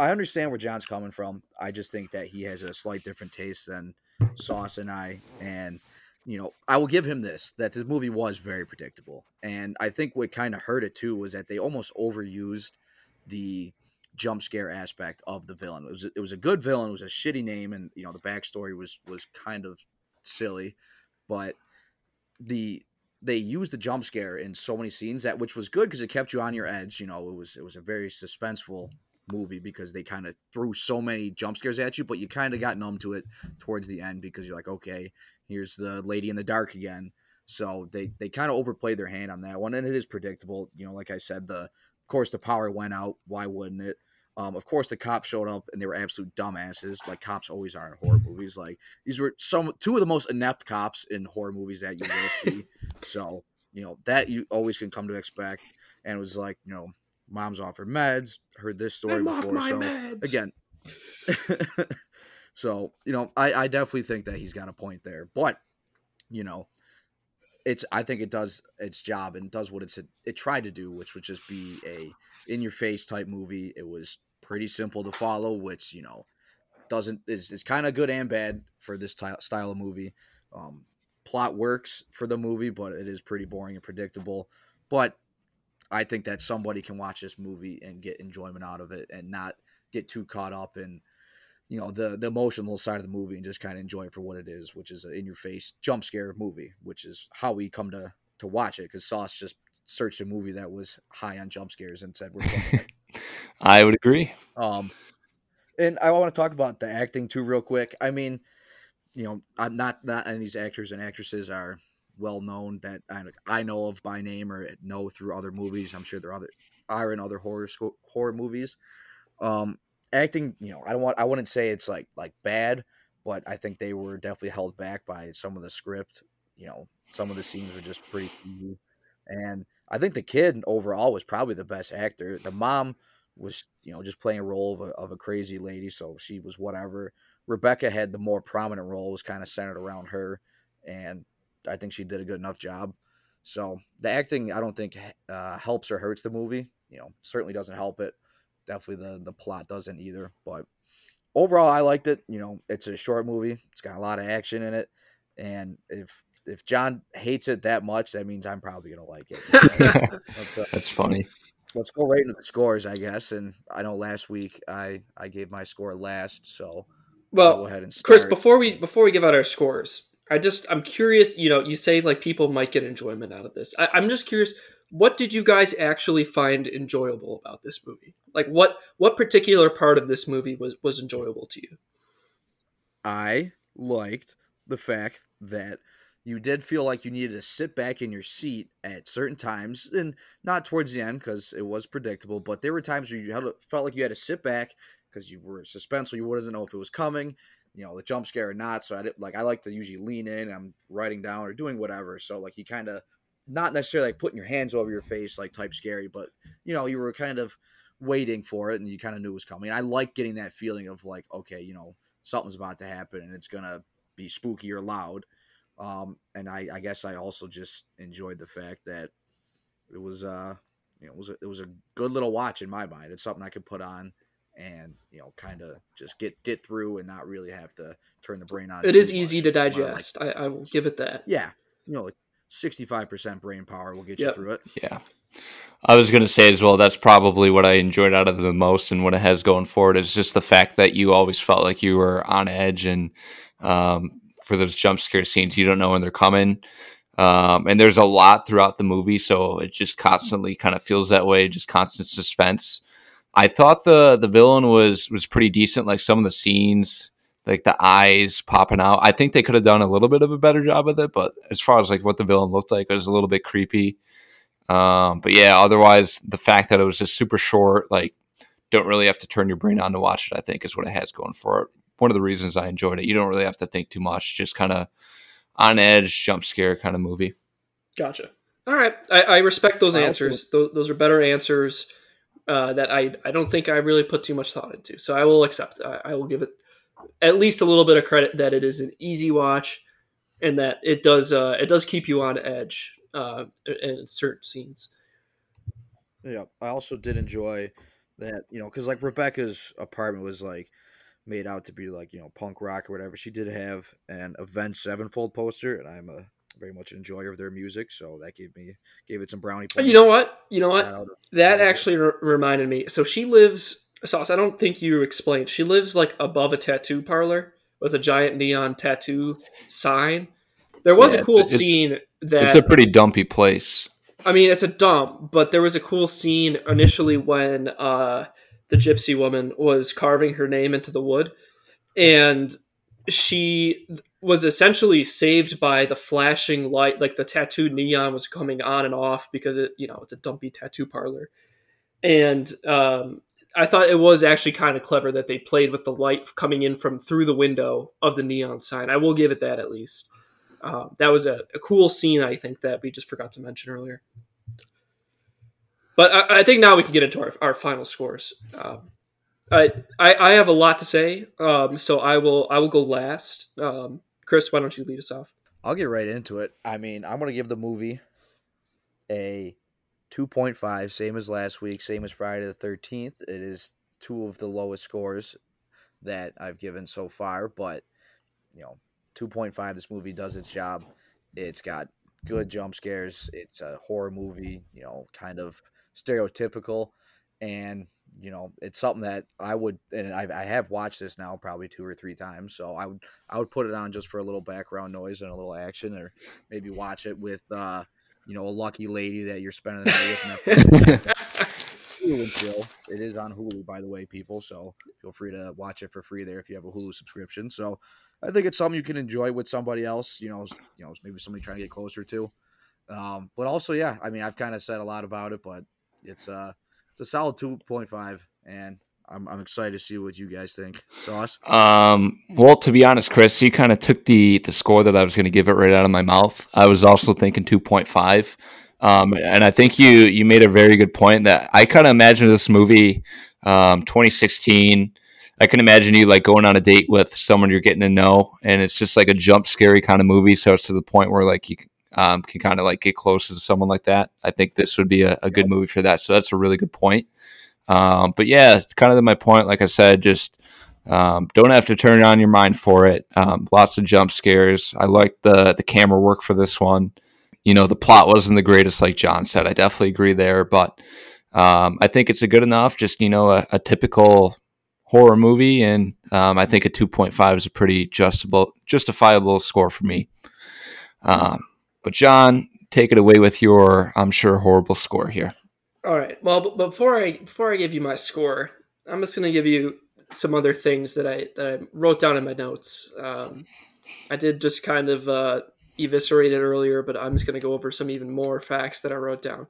I understand where John's coming from. I just think that he has a slight different taste than Sauce and I. And, you know, I will give him this that this movie was very predictable. And I think what kind of hurt it too was that they almost overused the jump scare aspect of the villain. It was it was a good villain, it was a shitty name, and you know, the backstory was was kind of silly, but the they used the jump scare in so many scenes that which was good because it kept you on your edge. You know, it was it was a very suspenseful movie because they kind of threw so many jump scares at you, but you kind of got numb to it towards the end because you're like, okay, here's the lady in the dark again. So they they kind of overplayed their hand on that one, and it is predictable. You know, like I said, the of course the power went out. Why wouldn't it? Um, of course, the cops showed up and they were absolute dumbasses, like cops always are in horror movies. Like these were some two of the most inept cops in horror movies that you will see. so you know that you always can come to expect. And it was like you know mom's off her meds. Heard this story I'm before, so meds. again. so you know, I, I definitely think that he's got a point there, but you know, it's I think it does its job and does what it's it tried to do, which would just be a in your face type movie. It was pretty simple to follow, which you know doesn't is is kind of good and bad for this ty- style of movie. Um, plot works for the movie, but it is pretty boring and predictable. But I think that somebody can watch this movie and get enjoyment out of it and not get too caught up in you know the the emotional side of the movie and just kind of enjoy it for what it is, which is an in your face jump scare movie, which is how we come to to watch it because Sauce just searched a movie that was high on jump scares and said we're I would agree. Um, and I want to talk about the acting too, real quick. I mean, you know, I'm not not any of these actors and actresses are well known that I, I know of by name or know through other movies. I'm sure there are other are in other horror horror movies. Um, acting, you know, I don't want I wouldn't say it's like like bad, but I think they were definitely held back by some of the script. You know, some of the scenes were just pretty and I think the kid overall was probably the best actor. The mom was, you know, just playing a role of a, of a crazy lady, so she was whatever. Rebecca had the more prominent role, was kind of centered around her, and I think she did a good enough job. So the acting, I don't think uh, helps or hurts the movie. You know, certainly doesn't help it. Definitely the the plot doesn't either. But overall, I liked it. You know, it's a short movie. It's got a lot of action in it, and if if John hates it that much, that means I'm probably gonna like it. uh, That's funny. Let's go right into the scores, I guess. And I know last week I I gave my score last, so well, go ahead and start. Chris. Before we before we give out our scores, I just I'm curious. You know, you say like people might get enjoyment out of this. I, I'm just curious. what did you guys actually find enjoyable about this movie? Like what what particular part of this movie was was enjoyable to you? I liked the fact that you did feel like you needed to sit back in your seat at certain times, and not towards the end because it was predictable. But there were times where you felt like you had to sit back because you were suspenseful. You wouldn't know if it was coming, you know, the jump scare or not. So I did, like I like to usually lean in. I'm writing down or doing whatever. So like you kind of not necessarily like putting your hands over your face like type scary, but you know you were kind of waiting for it and you kind of knew it was coming. I like getting that feeling of like okay, you know something's about to happen and it's gonna be spooky or loud. Um, and I, I guess I also just enjoyed the fact that it was uh you know it was a, it was a good little watch in my mind. It's something I could put on and you know kind of just get get through and not really have to turn the brain on. It is easy much. to digest. I, I, will give it that. Yeah, you know, like sixty five percent brain power will get yep. you through it. Yeah. I was going to say as well, that's probably what I enjoyed out of the most and what it has going forward is just the fact that you always felt like you were on edge and um, for those jump scare scenes. You don't know when they're coming. Um, and there's a lot throughout the movie, so it just constantly kind of feels that way, just constant suspense. I thought the the villain was was pretty decent. Like some of the scenes, like the eyes popping out. I think they could have done a little bit of a better job with it, but as far as like what the villain looked like, it was a little bit creepy. Um, but yeah, otherwise the fact that it was just super short, like don't really have to turn your brain on to watch it. I think is what it has going for it one of the reasons I enjoyed it. You don't really have to think too much, just kind of on edge, jump scare kind of movie. Gotcha. All right, I, I respect those answers. Those, those, are better answers uh, that I I don't think I really put too much thought into. So I will accept. I, I will give it at least a little bit of credit that it is an easy watch and that it does uh, it does keep you on edge uh, in certain scenes. Yeah, I also did enjoy that you know because like Rebecca's apartment was like made out to be like you know punk rock or whatever. She did have an Avenged Sevenfold poster, and I'm a very much an enjoyer of their music, so that gave me gave it some brownie points. You know what? You know what? That actually re- reminded me. So she lives. Sauce. I don't think you explained. She lives like above a tattoo parlor with a giant neon tattoo sign. There was yeah, a cool scene that it's a pretty dumpy place. I mean, it's a dump, but there was a cool scene initially when uh, the gypsy woman was carving her name into the wood and she was essentially saved by the flashing light like the tattooed neon was coming on and off because it you know it's a dumpy tattoo parlor and um, i thought it was actually kind of clever that they played with the light coming in from through the window of the neon sign i will give it that at least uh, that was a, a cool scene i think that we just forgot to mention earlier but I, I, think now we can get into our, our final scores. Um, I, I, I have a lot to say, um, so I will I will go last. Um, Chris, why don't you lead us off? I'll get right into it. I mean, I'm gonna give the movie a 2.5, same as last week, same as Friday the 13th. It is two of the lowest scores that I've given so far, but you know, 2.5. This movie does its job. It's got good jump scares. It's a horror movie, you know, kind of stereotypical, and you know it's something that I would and I, I have watched this now probably two or three times, so I would I would put it on just for a little background noise and a little action, or maybe watch it with uh, you know a lucky lady that you're spending the night with. Hulu It is on Hulu, by the way, people. So feel free to watch it for free there if you have a Hulu subscription. So I think it's something you can enjoy with somebody else. You know, you know, maybe somebody trying to get closer to. Um, but also, yeah, I mean, I've kind of said a lot about it, but it's uh it's a solid two point five, and I'm I'm excited to see what you guys think. Sauce. Um. Well, to be honest, Chris, you kind of took the the score that I was going to give it right out of my mouth. I was also thinking two point five. Um, and I think you you made a very good point that I kind of imagine this movie, um, 2016. I can imagine you like going on a date with someone you're getting to know, and it's just like a jump scary kind of movie. So it's to the point where like you um, can kind of like get closer to someone like that. I think this would be a, a good movie for that. So that's a really good point. Um, but yeah, kind of my point. Like I said, just um, don't have to turn on your mind for it. Um, lots of jump scares. I like the the camera work for this one. You know, the plot wasn't the greatest, like John said. I definitely agree there, but um, I think it's a good enough. Just you know, a, a typical horror movie, and um, I think a two point five is a pretty justifiable justifiable score for me. Um, but John, take it away with your, I'm sure, horrible score here. All right. Well, b- before I before I give you my score, I'm just going to give you some other things that I that I wrote down in my notes. Um, I did just kind of uh, eviscerate it earlier, but I'm just going to go over some even more facts that I wrote down.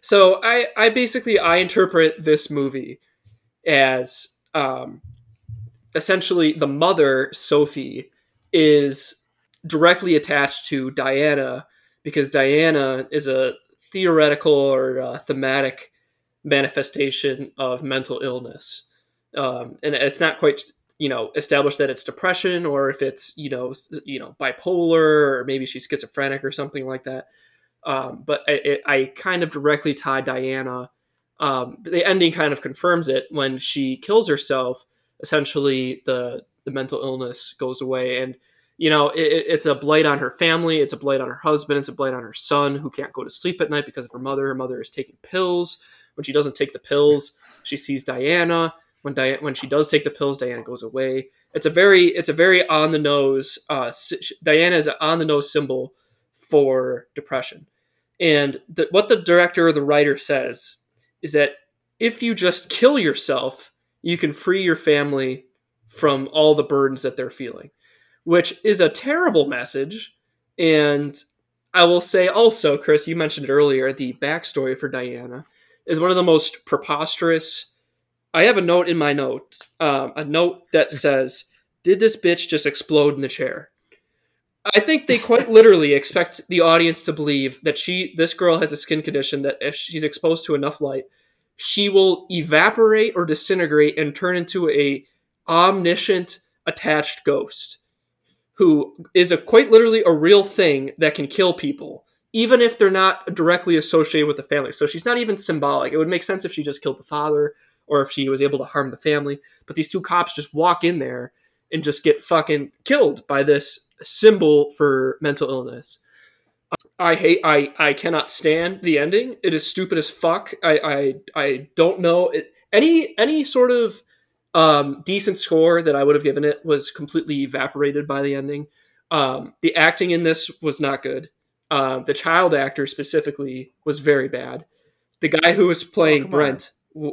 So I I basically I interpret this movie as um, essentially the mother Sophie is directly attached to Diana because Diana is a theoretical or uh, thematic manifestation of mental illness, um, and it's not quite you know established that it's depression or if it's you know you know bipolar or maybe she's schizophrenic or something like that. Um, but I, I kind of directly tie Diana. Um, the ending kind of confirms it when she kills herself. Essentially, the the mental illness goes away, and you know it, it's a blight on her family. It's a blight on her husband. It's a blight on her son who can't go to sleep at night because of her mother. Her mother is taking pills. When she doesn't take the pills, she sees Diana. When Diana, when she does take the pills, Diana goes away. It's a very it's a very on the nose. Uh, Diana is an on the nose symbol for depression. And the, what the director or the writer says is that if you just kill yourself, you can free your family from all the burdens that they're feeling, which is a terrible message. And I will say also, Chris, you mentioned earlier, the backstory for Diana is one of the most preposterous. I have a note in my notes, um, a note that says, Did this bitch just explode in the chair? I think they quite literally expect the audience to believe that she, this girl, has a skin condition that if she's exposed to enough light, she will evaporate or disintegrate and turn into a omniscient attached ghost who is a quite literally a real thing that can kill people even if they're not directly associated with the family so she's not even symbolic it would make sense if she just killed the father or if she was able to harm the family but these two cops just walk in there and just get fucking killed by this symbol for mental illness. I hate I I cannot stand the ending. It is stupid as fuck. I I, I don't know it, any any sort of um, decent score that I would have given it was completely evaporated by the ending. Um, the acting in this was not good. Uh, the child actor specifically was very bad. The guy who was playing oh, Brent,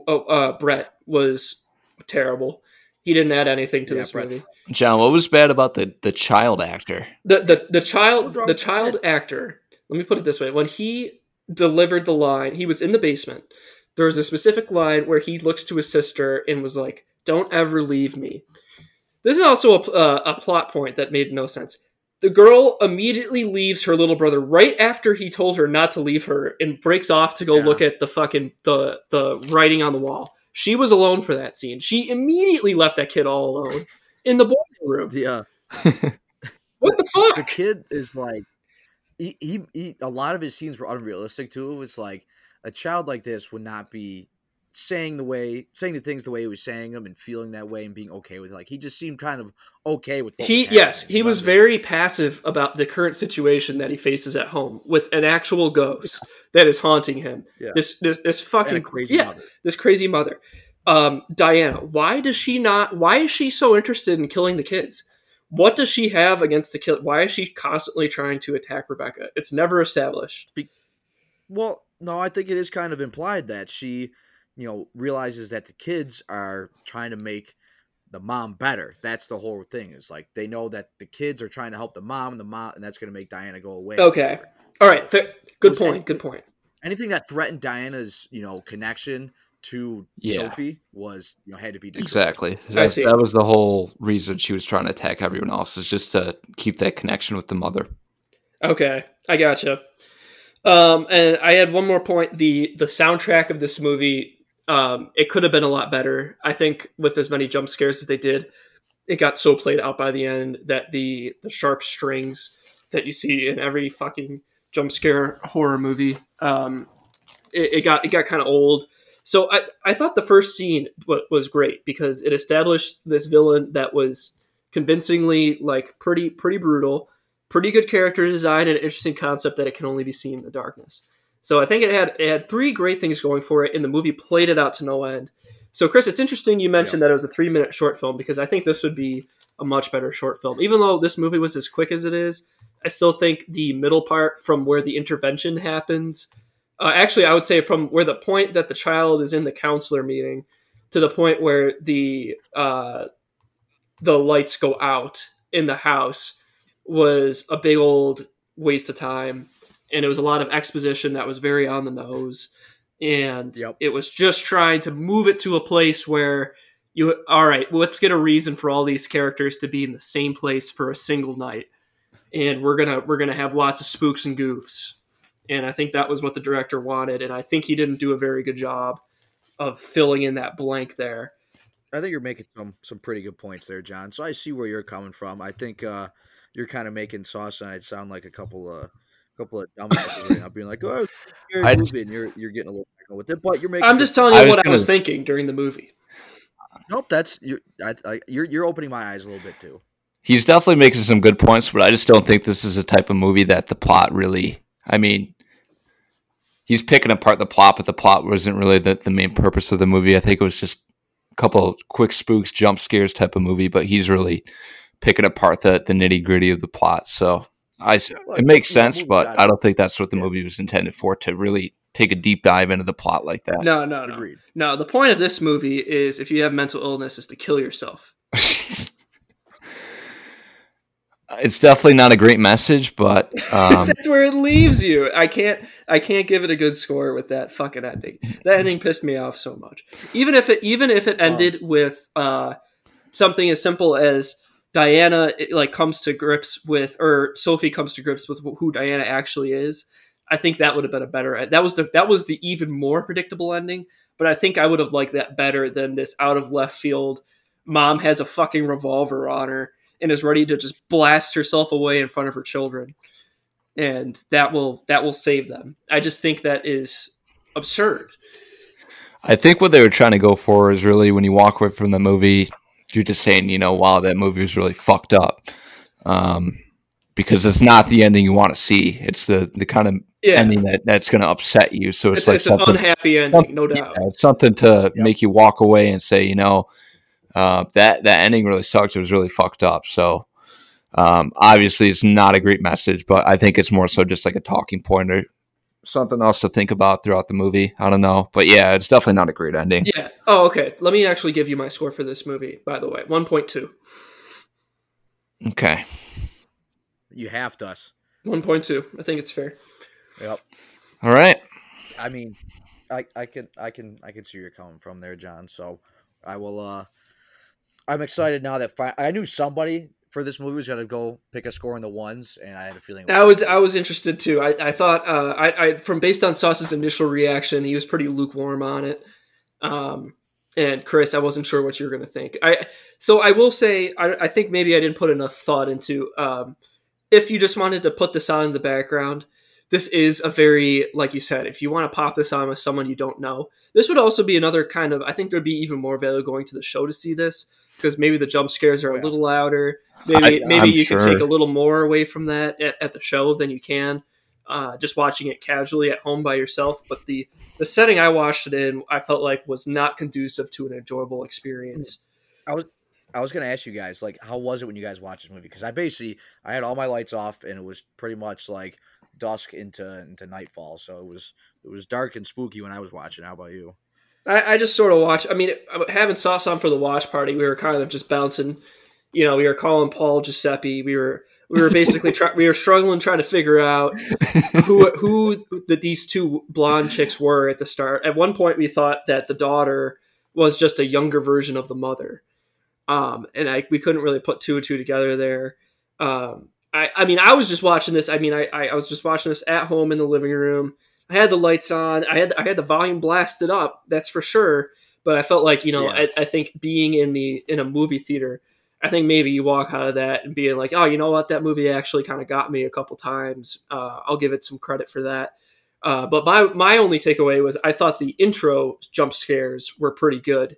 uh, Brett, was terrible. He didn't add anything to yeah, this Brett. movie. John, what was bad about the the child actor? The the the child the child actor. Let me put it this way: when he delivered the line, he was in the basement. There was a specific line where he looks to his sister and was like, "Don't ever leave me." This is also a, uh, a plot point that made no sense. The girl immediately leaves her little brother right after he told her not to leave her and breaks off to go yeah. look at the fucking the the writing on the wall. She was alone for that scene. She immediately left that kid all alone in the boiler room. Yeah. what the fuck? The kid is like, he, he, he, a lot of his scenes were unrealistic too. It's like a child like this would not be saying the way saying the things the way he was saying them and feeling that way and being okay with it. like he just seemed kind of okay with he yes he was very passive about the current situation that he faces at home with an actual ghost that is haunting him yeah. this this this fucking crazy yeah, mother. this crazy mother um diana why does she not why is she so interested in killing the kids what does she have against the kid why is she constantly trying to attack rebecca it's never established well no i think it is kind of implied that she you know realizes that the kids are trying to make the mom better. That's the whole thing. Is like they know that the kids are trying to help the mom, and the mom, and that's going to make Diana go away. Okay, all right, fair. good point. Any, good point. Anything that threatened Diana's, you know, connection to yeah. Sophie was, you know, had to be destroyed. exactly. That, that was the whole reason she was trying to attack everyone else is just to keep that connection with the mother. Okay, I gotcha. Um, and I had one more point. the The soundtrack of this movie um, it could have been a lot better. I think with as many jump scares as they did, it got so played out by the end that the the sharp strings that you see in every fucking jump scare horror movie, um, it, it got it got kind of old. So I, I thought the first scene was great because it established this villain that was convincingly like pretty pretty brutal, pretty good character design, and an interesting concept that it can only be seen in the darkness. So I think it had it had three great things going for it, and the movie played it out to no end. So, Chris, it's interesting you mentioned that it was a three minute short film because I think this would be a much better short film. Even though this movie was as quick as it is, I still think the middle part from where the intervention happens. Uh, actually, I would say from where the point that the child is in the counselor meeting to the point where the uh, the lights go out in the house was a big old waste of time, and it was a lot of exposition that was very on the nose, and Yep. it was just trying to move it to a place where you all right. Let's get a reason for all these characters to be in the same place for a single night and we're gonna we're gonna have lots of spooks and goofs and i think that was what the director wanted and i think he didn't do a very good job of filling in that blank there I think you're making some some pretty good points there, John. So I see where you're coming from. I think uh, you're kind of making Sauce and I'd sound like a couple of couple of dumbasses right now, being like, "Oh, it's a scary I movie," just- and you're you're getting a little technical with it. But you're making. i'm just telling I you was what i was gonna- thinking during the movie Nope, that's you're I, I, you're you're opening my eyes a little bit too. He's definitely making some good points, but I just don't think this is a type of movie that the plot really. I mean, he's picking apart the plot, but the plot wasn't really the, the main purpose of the movie. I think it was just a couple of quick spooks, jump scares type of movie, but he's really picking apart the, the nitty gritty of the plot. So I, s- Well, it makes sense, but I don't think that's what the movie was intended for to really take a deep dive into the plot like that. no no no. Agreed. no the point of this movie is if you have mental illness is to kill yourself. It's definitely not a great message, but um, that's where it leaves you. I can't i can't give it a good score with that fucking ending. That ending pissed me off so much. Even if it even if it ended with uh something as simple as diana like comes to grips with or sophie comes to grips with who diana actually is i think that would have been a better that was the that was the even more predictable ending but i think i would have liked that better than this out of left field mom has a fucking revolver on her and is ready to just blast herself away in front of her children. And that will that will save them. I just think that is absurd. I think what they were trying to go for is really when you walk away from the movie, you're just saying, you know, wow, that movie was really fucked up. Um, because it's not the ending you want to see. It's the, the kind of yeah ending that, that's going to upset you. So it's, it's, like it's an something, unhappy ending no yeah, doubt it's something to make you walk away and say, you know, uh, that that ending really sucked. It was really fucked up. So um, obviously, it's not a great message, but I think it's more so just like a talking point or something else to think about throughout the movie. I don't know, but yeah, it's definitely not a great ending. yeah oh okay let me actually give you my score for this movie by the way 1.2 Okay. You have to us. 1.2 i think it's fair Yep. All right. I mean, I I can I can I can see where you're coming from there, John. So I will. uh I'm excited now that fi- I knew somebody for this movie was gonna go pick a score in the ones, and I had a feeling. I was I was interested too. I, I thought uh, I, I from based on Sauce's initial reaction, he was pretty lukewarm on it. Um, and Chris, I wasn't sure what you were going to think. I so I will say I, I think maybe I didn't put enough thought into um, if you just wanted to put this on in the background. This is a very like you said. If you want to pop this on with someone you don't know, this would also be another kind of. I think there'd be even more value going to the show to see this because maybe the jump scares are a Yeah. little louder. Maybe I- maybe I'm you can sure. take a little more away from that at, at the show than you can uh, just watching it casually at home by yourself. But the the setting I watched it in, I felt like was not conducive to an enjoyable experience. I was I was gonna ask you guys like how was it when you guys watched this movie? Because I basically I had all my lights off and it was pretty much like dusk into into nightfall, so it was it was dark and spooky when I was watching. How about you? I, I just sort of watched. I mean, having sauce on for the watch party, we were kind of just bouncing. You know, we were calling Paul Giuseppe. We were we were basically try, we were struggling trying to figure out who who that these two blonde chicks were at the start. At one point, we thought that the daughter was just a younger version of the mother, um, and I we couldn't really put two and two together there. Um, I I mean, I was just watching this. I mean, I I I was just watching this at home in the living room. I had the lights on. I had I had the volume blasted up. That's for sure. But I felt like you know Yeah. I, I think being in the in a movie theater, I think maybe you walk out of that and being like, oh, you know what, that movie actually kind of got me a couple times. Uh, I'll give it some credit for that. Uh, but my my only takeaway was I thought the intro jump scares were pretty good.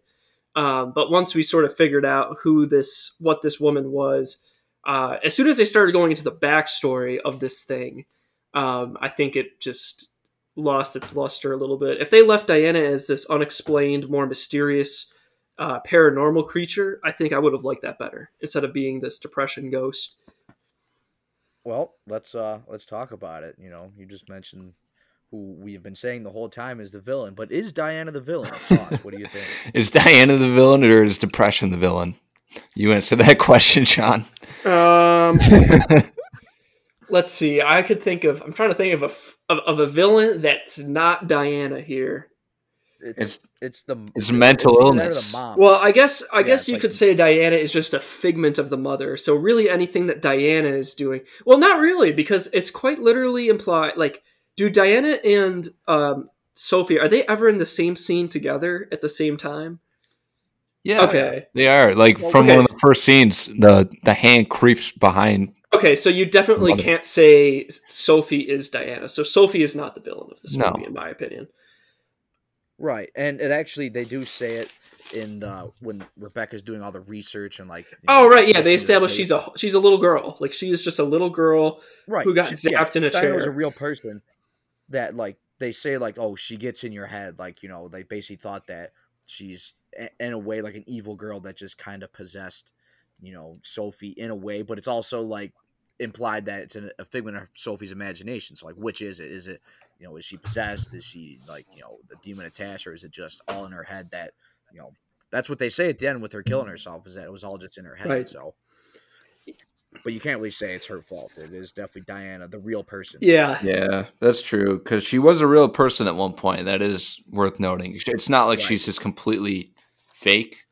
Um, but once we sort of figured out who this what this woman was, uh, as soon as they started going into the backstory of this thing, um, I think it just lost its luster a little bit. If they left Diana as this unexplained, more mysterious uh, paranormal creature, I think I would have liked that better instead of being this depression ghost. Well, let's uh let's talk about it. You know, you just mentioned who we've been saying the whole time is the villain, but is Diana the villain? Sauce, what do you think? Is Diana the villain or is depression the villain? You answer that question, Sean. Um, let's see. I could think of. I'm trying to think of a f- of, of a villain that's not Diana here. It's it's the It's mental either illness. The. Well, I guess I Yeah, guess you like- could say Diana is just a figment of the mother. So really, anything that Diana is doing, well, not really, because it's quite literally implied. Like, do Diana and um, Sophie are they ever in the same scene together at the same time? Yeah, Okay. they are. Like Well, from okay. one of the first scenes, the the hand creeps behind. Okay, so you definitely Mother. can't say Sophie is Diana. So Sophie is not the villain of this No. movie, in my opinion. right, and it actually they do say it in the when Rebecca's doing all the research and like. Oh know, right, yeah, they listening to the establish she's a she's a little girl. Like she is just a little girl right who got she- zapped in a Diana was a real person that like they say like oh she gets in your head like you know they basically thought that she's in a way like an evil girl that just kind of possessed you know Sophie in a way but it's also like implied that it's an, a figment of Sophie's imagination so like which is it is it you know is she possessed is she like you know the demon attached or is it just all in her head that you know that's what they say at the end with her killing herself is that it was all just in her head Right. so but you can't really say it's her fault it is definitely Diana the real person Yeah, Yeah, that's true. Because she was a real person at one point. That is worth noting. It's not like Right. she's just completely fake.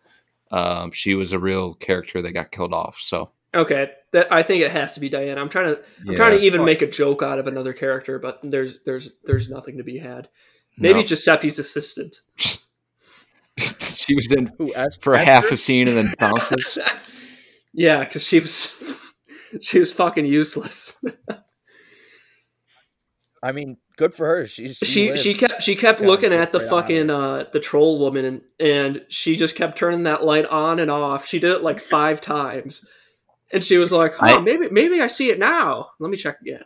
Um, she was a real character that got killed off. So Okay, that I think it has to be Diana. I'm trying to I'm trying to even make a joke out of another character, but there's there's there's nothing to be had. Maybe No. Giuseppe's assistant. she was in Who asked for half a scene and then bounces. yeah, because she was she was fucking useless. I mean, good for her. She's she she lived. she kept she kept Kinda looking at the right fucking uh the troll woman and and she just kept turning that light on and off. She did it like five times. And she was like, "Huh, I- maybe maybe I see it now. Let me check again."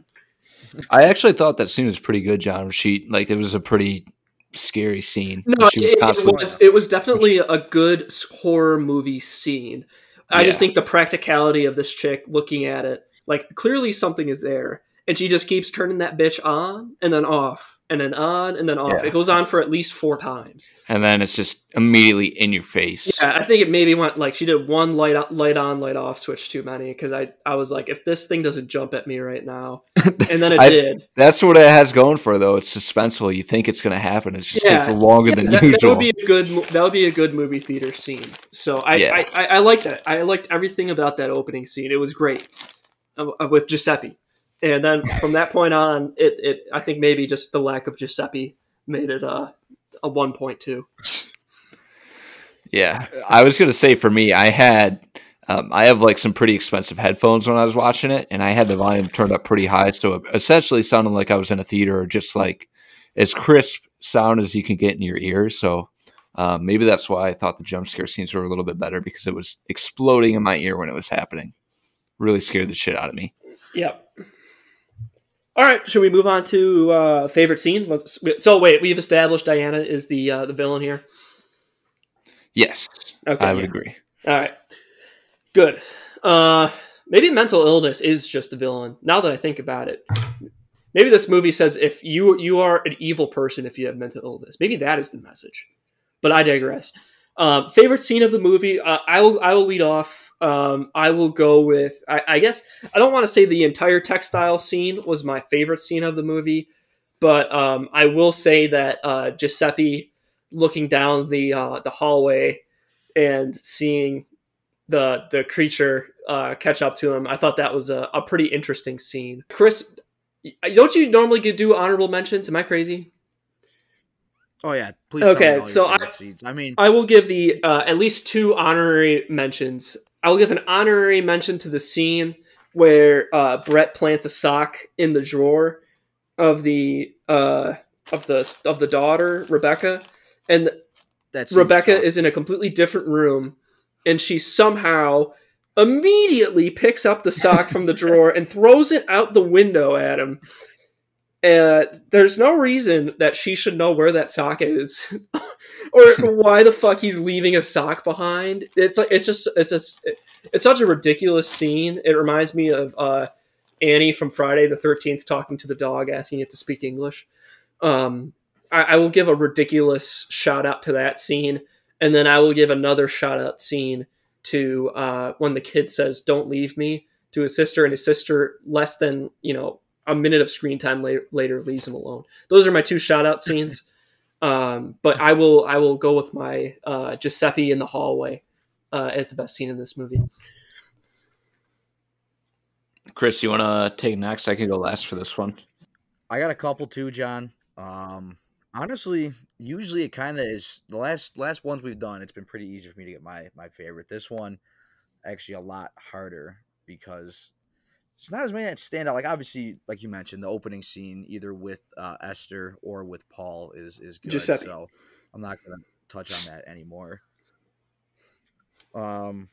I actually thought that scene was pretty good, John. She like it was a pretty scary scene. No, she was it, it was it was definitely a good horror movie scene. I just think the practicality of this chick looking at it, like clearly something is there, and she just keeps turning that bitch on and then off and then on and then off. Yeah. It goes on for at least four times. and then it's just immediately in your face. Yeah, I think it maybe went like she did one light on, light on, light off switch too many because I I was like, if this thing doesn't jump at me right now, and then it I- did. That's what it has going for though. It's suspenseful. You think it's going to happen. It just Yeah. takes longer Yeah, than that, that usual. would be a good that would be a good movie theater scene. So I. I, I, I liked that. I liked everything about that opening scene. It was great uh, uh, with Giuseppe. And then from that point on, it, it I think maybe just the lack of Giuseppe made it uh, a one point two. Yeah, I was gonna say for me, I had, um, I have like some pretty expensive headphones when I was watching it, and I had the volume turned up pretty high, so it essentially sounded like I was in a theater, or just like as crisp sound as you can get in your ears. So um, maybe that's why I thought the jump scare scenes were a little bit better because it was exploding in my ear when it was happening. Really scared the shit out of me. Yep. All right, should we move on to uh, favorite scene? So wait, we've established Diana is the uh, the villain here. Yes, Okay, I would yeah. agree. All right. Good. Uh maybe mental illness is just the villain. Now that I think about it. Maybe this movie says if you you are an evil person if you have mental illness. Maybe that is the message. But I digress. Um, favorite scene of the movie? Uh, I will I will lead off. Um, I will go with I, I guess I don't want to say the entire textile scene was my favorite scene of the movie, but um, I will say that uh, Giuseppe looking down the uh, the hallway and seeing the the creature uh, catch up to him. I thought that was a, a pretty interesting scene. Chris, don't you normally do honorable mentions? Am I crazy? Oh yeah, please. Okay, tell me all your so I-. I mean, I will give the uh, at least two honorary mentions. I will give an honorary mention to the scene where uh, Brett plants a sock in the drawer of the uh, of the of the daughter Rebecca, and that's Rebecca is in a completely different room, and she somehow immediately picks up the sock from the drawer and throws it out the window at him. And there's no reason that she should know where that sock is, or why the fuck he's leaving a sock behind. It's like it's just it's a it's such a ridiculous scene. It reminds me of uh, Annie from Friday the Thirteenth talking to the dog, asking it to speak English. Um, I, I will give a ridiculous shout out to that scene, and then I will give another shout out scene to uh, when the kid says "Don't leave me" to his sister, and his sister less than you know a minute of screen time later, later leaves him alone. Those are my two shout out scenes. Um, but I will I will go with my uh, Giuseppe in the hallway uh, as the best scene in this movie. Chris, you want to take next? I can go last for this one. I got a couple too, John. Um, honestly, usually it kind of is the last last ones we've done. It's been pretty easy for me to get my my favorite. This one actually a lot harder because it's not as many that stand out. Like obviously, like you mentioned, the opening scene either with uh, Esther or with Paul is is good. Giuseppe. So I'm not gonna touch on that anymore. Um,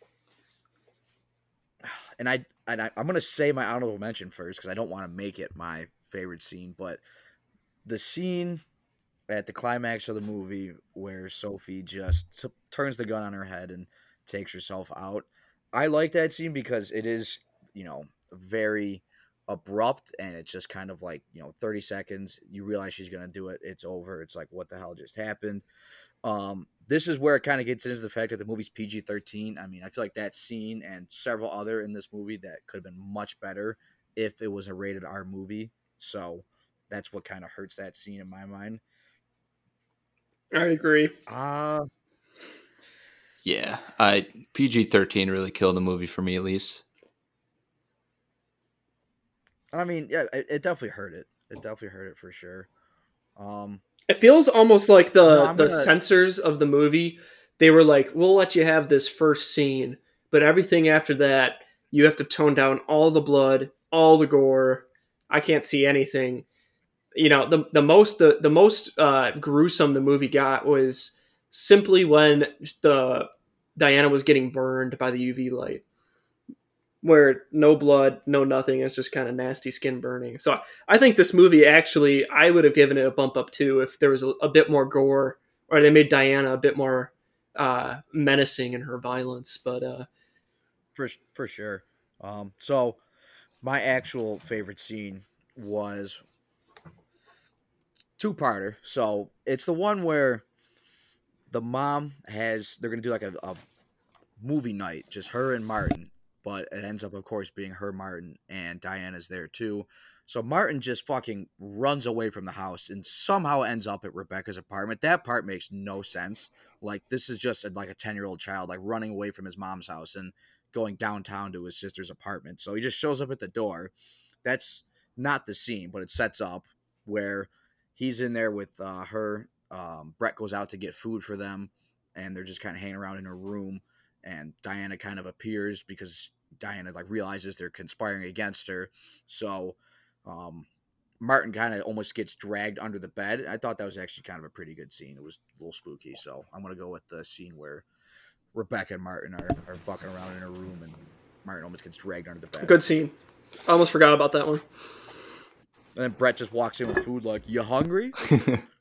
and I and I, I'm gonna say my honorable mention first because I don't want to make it my favorite scene, but the scene at the climax of the movie where Sophie just t- turns the gun on her head and takes herself out. I like that scene because it is, you know, very abrupt and it's just kind of like you know 30 seconds you realize she's going to do it it's over it's like what the hell just happened? Um this is where it kind of gets into the fact that the movie's pg-13 i mean i feel like that scene and several other in this movie that could have been much better if it was a rated r movie so that's what kind of hurts that scene in my mind. I agree. Uh yeah i pg-13 really killed the movie for me at least I mean, yeah, it, it, definitely hurt it. It definitely hurt it for sure. Um, it feels almost like the no, the gonna... censors of the movie. They were like, "We'll let you have this first scene, but everything after that, you have to tone down all the blood, all the gore. I can't see anything." You know, the the most the the most uh, gruesome the movie got was simply when the Diana was getting burned by the UV light where no blood, no nothing. It's just kind of nasty skin burning. So I think this movie actually, I would have given it a bump up too if there was a, a bit more gore or they made Diana a bit more uh, menacing in her violence. But uh, for for sure. Um, so my actual favorite scene was two parter. So it's the one where the mom has they're gonna do like a, a movie night, just her and Martin but it ends up, of course, being her Martin and Diana's there too. So Martin just fucking runs away from the house and somehow ends up at Rebecca's apartment. That part makes no sense. Like this is just like a ten year old child like running away from his mom's house and going downtown to his sister's apartment. So he just shows up at the door. That's not the scene, but it sets up where he's in there with uh, her. Um, Brett goes out to get food for them, and they're just kind of hanging around in her room and Diana kind of appears because Diana like realizes they're conspiring against her. So um, Martin kind of almost gets dragged under the bed. I thought that was actually kind of a pretty good scene. It was a little spooky, so I'm gonna go with the scene where Rebecca and Martin are, are fucking around in a room and Martin almost gets dragged under the bed. Good scene. I almost forgot about that one. And then Brett just walks in with food like, "You hungry?"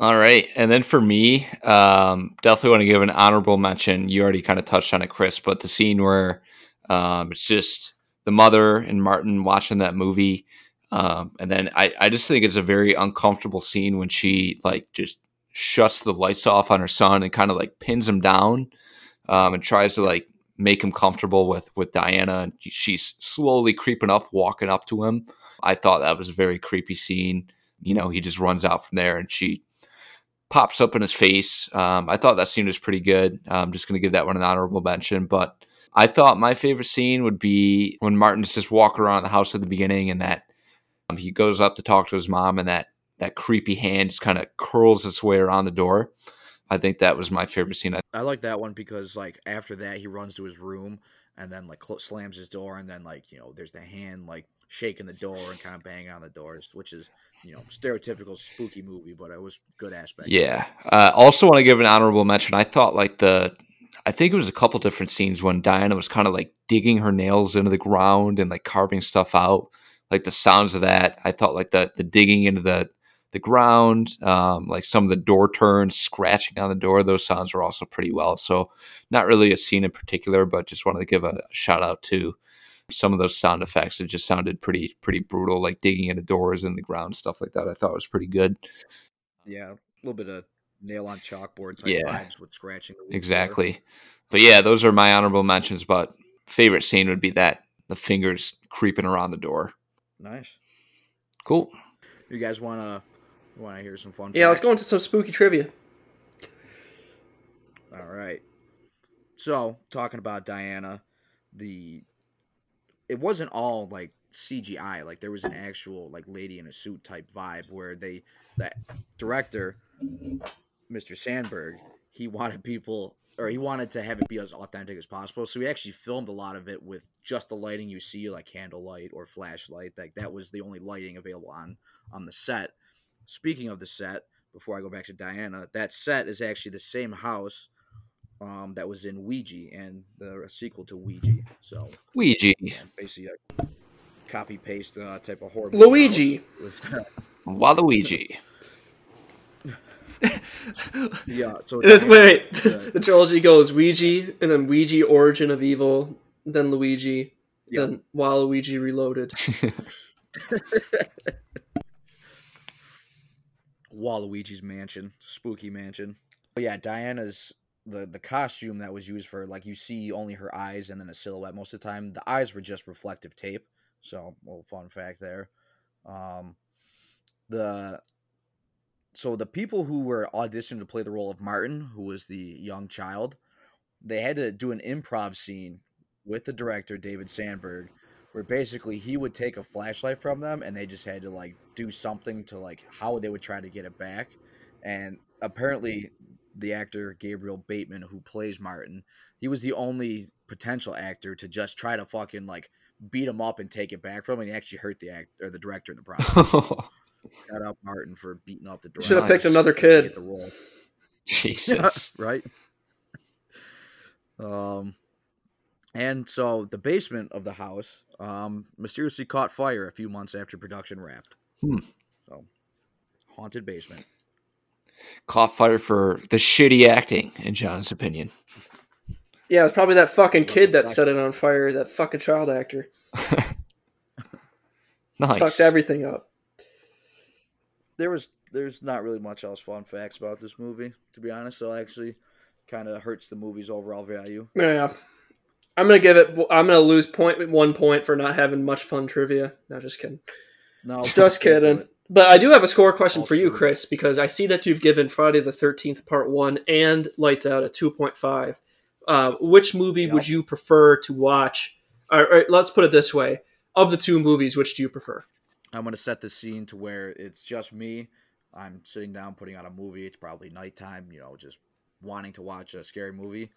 All right. And then for me, um, definitely want to give an honorable mention. You already kind of touched on it, Chris, but the scene where um, it's just the mother and Martin watching that movie. Um, and then I, I just think it's a very uncomfortable scene when she like just shuts the lights off on her son and kind of like pins him down um, and tries to like make him comfortable with with Diana. And she's slowly creeping up, walking up to him. I thought that was a very creepy scene. You know, he just runs out from there and she pops up in his face. Um, I thought that scene was pretty good. I'm just going to give that one an honorable mention. But I thought my favorite scene would be when Martin's just walking around the house at the beginning and that um, he goes up to talk to his mom and that that creepy hand just kind of curls its way around the door. I think that was my favorite scene. I like that one because like after that he runs to his room and then like cl- slams his door and then like you know there's the hand like shaking the door and kind of banging on the doors, which is you know stereotypical spooky movie, but it was good aspect. Yeah. Uh, also, want to give an honorable mention. I thought like the, I think it was a couple different scenes when Diana was kind of like digging her nails into the ground and like carving stuff out like the sounds of that. I thought like the the digging into the the ground, um, like some of the door turns, scratching on the door. Those sounds were also pretty well. So, not really a scene in particular, but just wanted to give a shout out to some of those sound effects. It just sounded pretty pretty brutal, like digging into doors in the ground, stuff like that. I thought was pretty good. Yeah, a little bit of nail on chalkboard type Yeah. vibes with scratching. the wood floor. Exactly. But yeah, those are my honorable mentions. But favorite scene would be that the fingers creeping around the door. Nice. Cool. You guys want to want to hear some fun? Yeah, let's go into some spooky trivia. All right. So, talking about Diana, the it wasn't all like CGI. Like there was an actual like lady in a suit type vibe where they that director, Mr. Sandberg, he wanted people or he wanted to have it be as authentic as possible. So he actually filmed a lot of it with just the lighting you see, like candlelight or flashlight. Like that was the only lighting available on on the set. Speaking of the set, before I go back to Diana, that set is actually the same house um, that was in Ouija and the sequel to Ouija. So Ouija. yeah, basically a copy paste uh, type of horror. Luigi. house With, Waluigi. yeah. So It's- wait, wait. the- the trilogy goes Ouija, and then Ouija Origin of Evil, then Luigi, Yeah. then Waluigi Reloaded. Waluigi's mansion, spooky mansion. But yeah, Diana's the the costume that was used for like you see only her eyes and then a silhouette most of the time. The eyes were just reflective tape. So, little fun fact there. Um, the so the people who were auditioned to play the role of Martin, who was the young child, they had to do an improv scene with the director David Sandberg, where basically he would take a flashlight from them and they just had to like do something to like how they would try to get it back. And apparently, the actor Gabriel Bateman, who plays Martin, he was the only potential actor to just try to fucking like beat him up and take it back from him. And he actually hurt the act or the director in the process. Shout out Martin for beating up the director. Should have picked another just to kid. The role. Jesus. right? Um, and so the basement of the house um, mysteriously caught fire a few months after production wrapped. Hmm. So, haunted basement. Caught fire for the shitty acting, in John's opinion. Yeah, it was probably that fucking kid that set it on fire. That fucking child actor Nice. fucked everything up. There was there's not really much else fun facts about this movie, to be honest. So actually, kind of hurts the movie's overall value. Yeah, I'm gonna give it. I'm gonna lose point one point for not having much fun trivia. No, just kidding. No, Just kidding. But I do have a score question All for you. Chris, because I see that you've given Friday the Thirteenth Part One and Lights Out a two point five. Uh, which movie Yep. would you prefer to watch? Or, or let's put it this way: of the two movies, which do you prefer? I'm gonna set the scene to where it's just me. I'm sitting down putting on a movie. It's probably nighttime. You know, just wanting to watch a scary movie.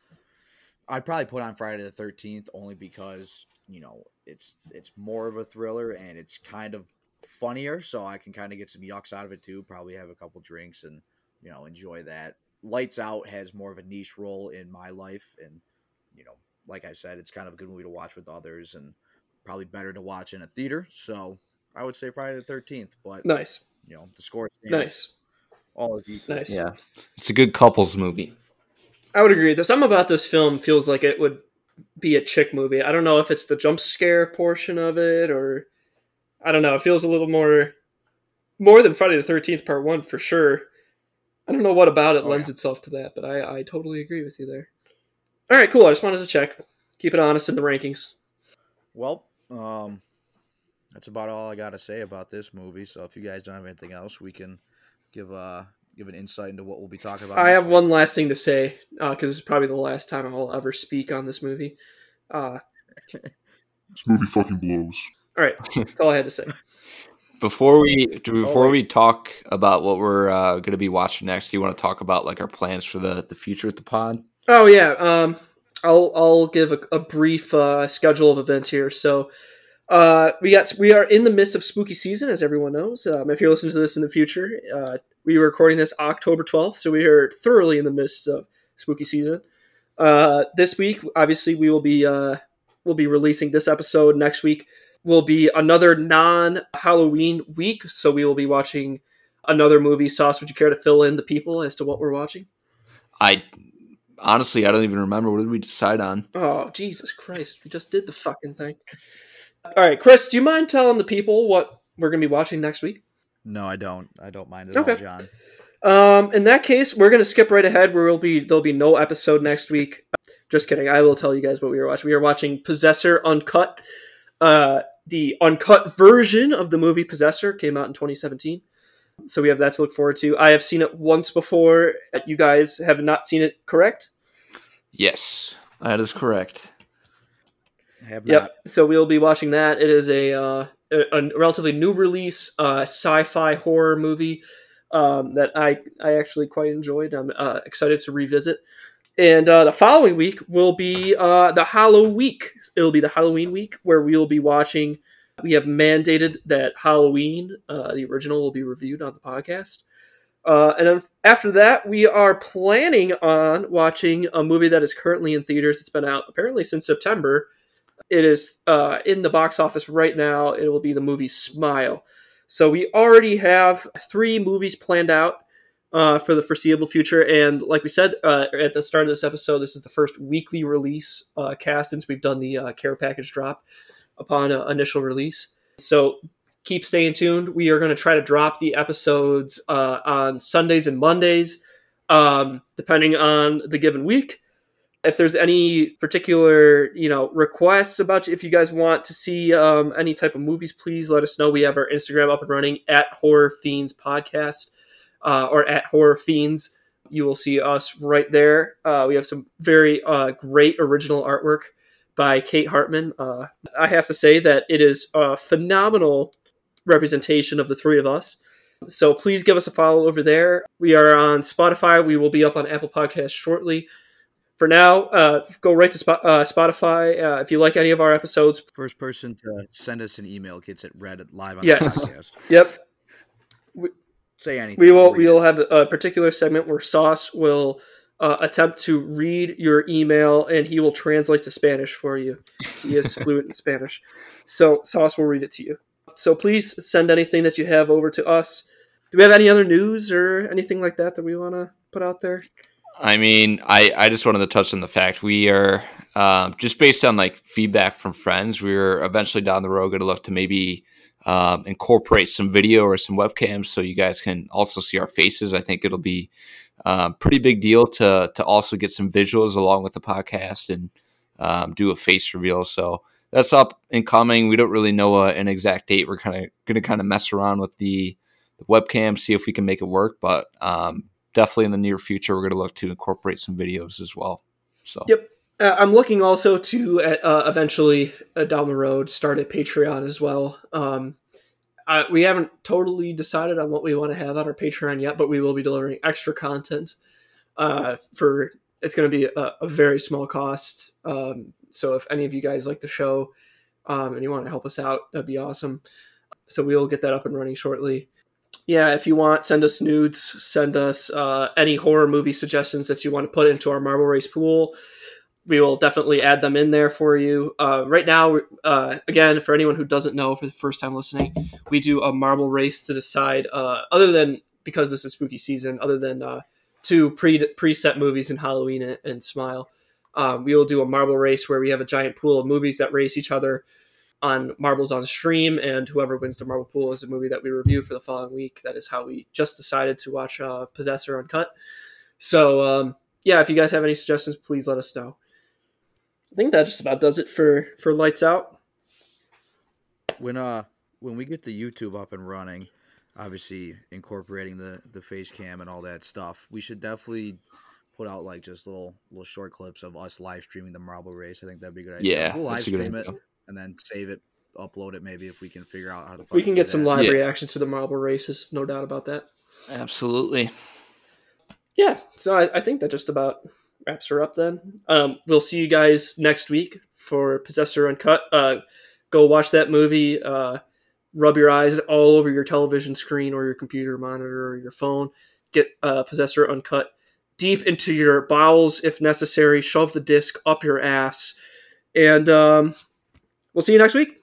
I'd probably put on Friday the Thirteenth only because you know it's it's more of a thriller and it's kind of funnier, so I can kind of get some yucks out of it too. Probably have a couple drinks and you know enjoy that. Lights Out has more of a niche role in my life, and you know, like I said, it's kind of a good movie to watch with others and probably better to watch in a theater. So I would say Friday the Thirteenth, but Nice, you know the score stands nice, all of you, nice. Yeah. It's a good couples movie. I would agree. There's something about this film feels like it would be a chick movie. I don't know if it's the jump scare portion of it or I don't know. It feels a little more more than Friday the Thirteenth Part One for sure. I don't know what about it Oh, lends yeah. itself to that, but I, I totally agree with you there. All right, cool. I just wanted to check. Keep it honest in the rankings. Well, um, that's about all I got to say about this movie. So if you guys don't have anything else, we can give uh give an insight into what we'll be talking about. I have week. one last thing to say because it's probably the last time I'll ever speak on this movie. Uh, This movie fucking blows. All right, that's all I had to say. Before we before we talk about what we're uh, going to be watching next, do you want to talk about like our plans for the the future with the pod? Oh yeah, um, I'll I'll give a, a brief uh, schedule of events here. So, uh, we got we are in the midst of spooky season, as everyone knows. Um, if you're listening to this in the future, uh, we were recording this October twelfth, so we are thoroughly in the midst of spooky season. Uh, this week, obviously, we will be uh, we'll be releasing this episode next week. Will be another non Halloween week. So we will be watching another movie. Sauce, would you care to fill in the people as to what we're watching? I honestly, I don't even remember. What did we decide on? Oh, Jesus Christ. We just did the fucking thing. All right, Chris, do you mind telling the people what we're going to be watching next week? No, I don't. I don't mind at Okay. all, John. Um, in that case, we're gonna skip right ahead. Where we will be there'll be no episode next week. Just kidding. I will tell you guys what we were watching. We are watching Possessor Uncut. Uh, the uncut version of the movie Possessor came out in 2017. So we have that to look forward to. I have seen it once before. You guys have not seen it, correct? Yes, that is correct. I have Yep. not. So we'll be watching that. It is a uh, a, a relatively new release, uh, sci-fi horror movie um, that I I actually quite enjoyed. I'm uh, excited to revisit. And uh, the following week will be uh, the Halloween week. It'll be the Halloween week where we will be watching. We have mandated that Halloween, uh, the original, will be reviewed on the podcast. Uh, and then after that, we are planning on watching a movie that is currently in theaters. It's been out apparently since September. It is uh, in the box office right now. It will be the movie Smile. So we already have three movies planned out uh, for the foreseeable future. And like we said uh, at the start of this episode, this is the first weekly release uh, cast since we've done the uh, care package drop upon uh, initial release. So keep staying tuned. We are going to try to drop the episodes uh, on Sundays and Mondays, um, depending on the given week. If there's any particular, you know, requests about if you guys want to see um, any type of movies, please let us know. We have our Instagram up and running at Horror Fiends Podcast uh, or at Horror Fiends. You will see us right there. Uh, we have some very uh, great original artwork by Kate Hartman. Uh, I have to say that it is a phenomenal representation of the three of us. So please give us a follow over there. We are on Spotify. We will be up on Apple Podcasts shortly. For now, uh, go right to uh, Spotify. Uh, if you like any of our episodes, First person to send us an email gets it read live on Yes. the podcast. yep, Say anything. we will We will have a particular segment where Sauce will uh, attempt to read your email and he will translate to Spanish for you. He is fluent in Spanish, so Sauce will read it to you. So please send anything that you have over to us. Do we have any other news or anything like that that we want to put out there? I mean, I, I just wanted to touch on the fact we are um, just based on like feedback from friends. We're eventually down the road going to look to maybe um, incorporate some video or some webcams so you guys can also see our faces. I think it'll be a pretty big deal to to also get some visuals along with the podcast and um, do a face reveal. So that's up and coming. We don't really know uh, an exact date. We're kind of going to kind of mess around with the, the webcam, see if we can make it work, but. Um, definitely in the near future we're going to look to incorporate some videos as well so Yep. Uh, I'm looking also to uh, eventually uh, down the road start a Patreon as well. Um, uh, we haven't totally decided on what we want to have on our Patreon yet, but we will be delivering extra content uh, for. It's going to be a, a very small cost. Um, so if any of you guys like the show um, and you want to help us out, that'd be awesome. So we will get that up and running shortly. Yeah, if you want, send us nudes, send us uh, any horror movie suggestions that you want to put into our Marble Race pool we will definitely add them in there for you. Uh, right now, uh, again, for anyone who doesn't know for the first time listening, we do a marble race to decide, uh, other than because this is spooky season, other than uh, two pre preset movies in Halloween and, and Smile, um, we will do a marble race where we have a giant pool of movies that race each other on marbles on stream, and whoever wins the marble pool is a movie that we review for the following week. That is how we just decided to watch uh, Possessor Uncut. So, um, yeah, if you guys have any suggestions, please let us know. I think that just about does it for for lights out. when uh when we get the YouTube up and running, obviously incorporating the the face cam and all that stuff, we should definitely put out like just little little short clips of us live streaming the marble race. I think that'd be a good idea. yeah we'll live that's a good stream it and then save it, upload it maybe if we can figure out how to. We can get some that. live Yeah. reaction to the marble races, no doubt about that. absolutely Yeah, so I, I think that just about wraps her up. Then um, we'll see you guys next week for Possessor Uncut. Uh, go watch that movie. Uh, rub your eyes all over your television screen or your computer monitor or your phone. Get uh, Possessor Uncut deep into your bowels if necessary. Shove the disc up your ass, and um, we'll see you next week.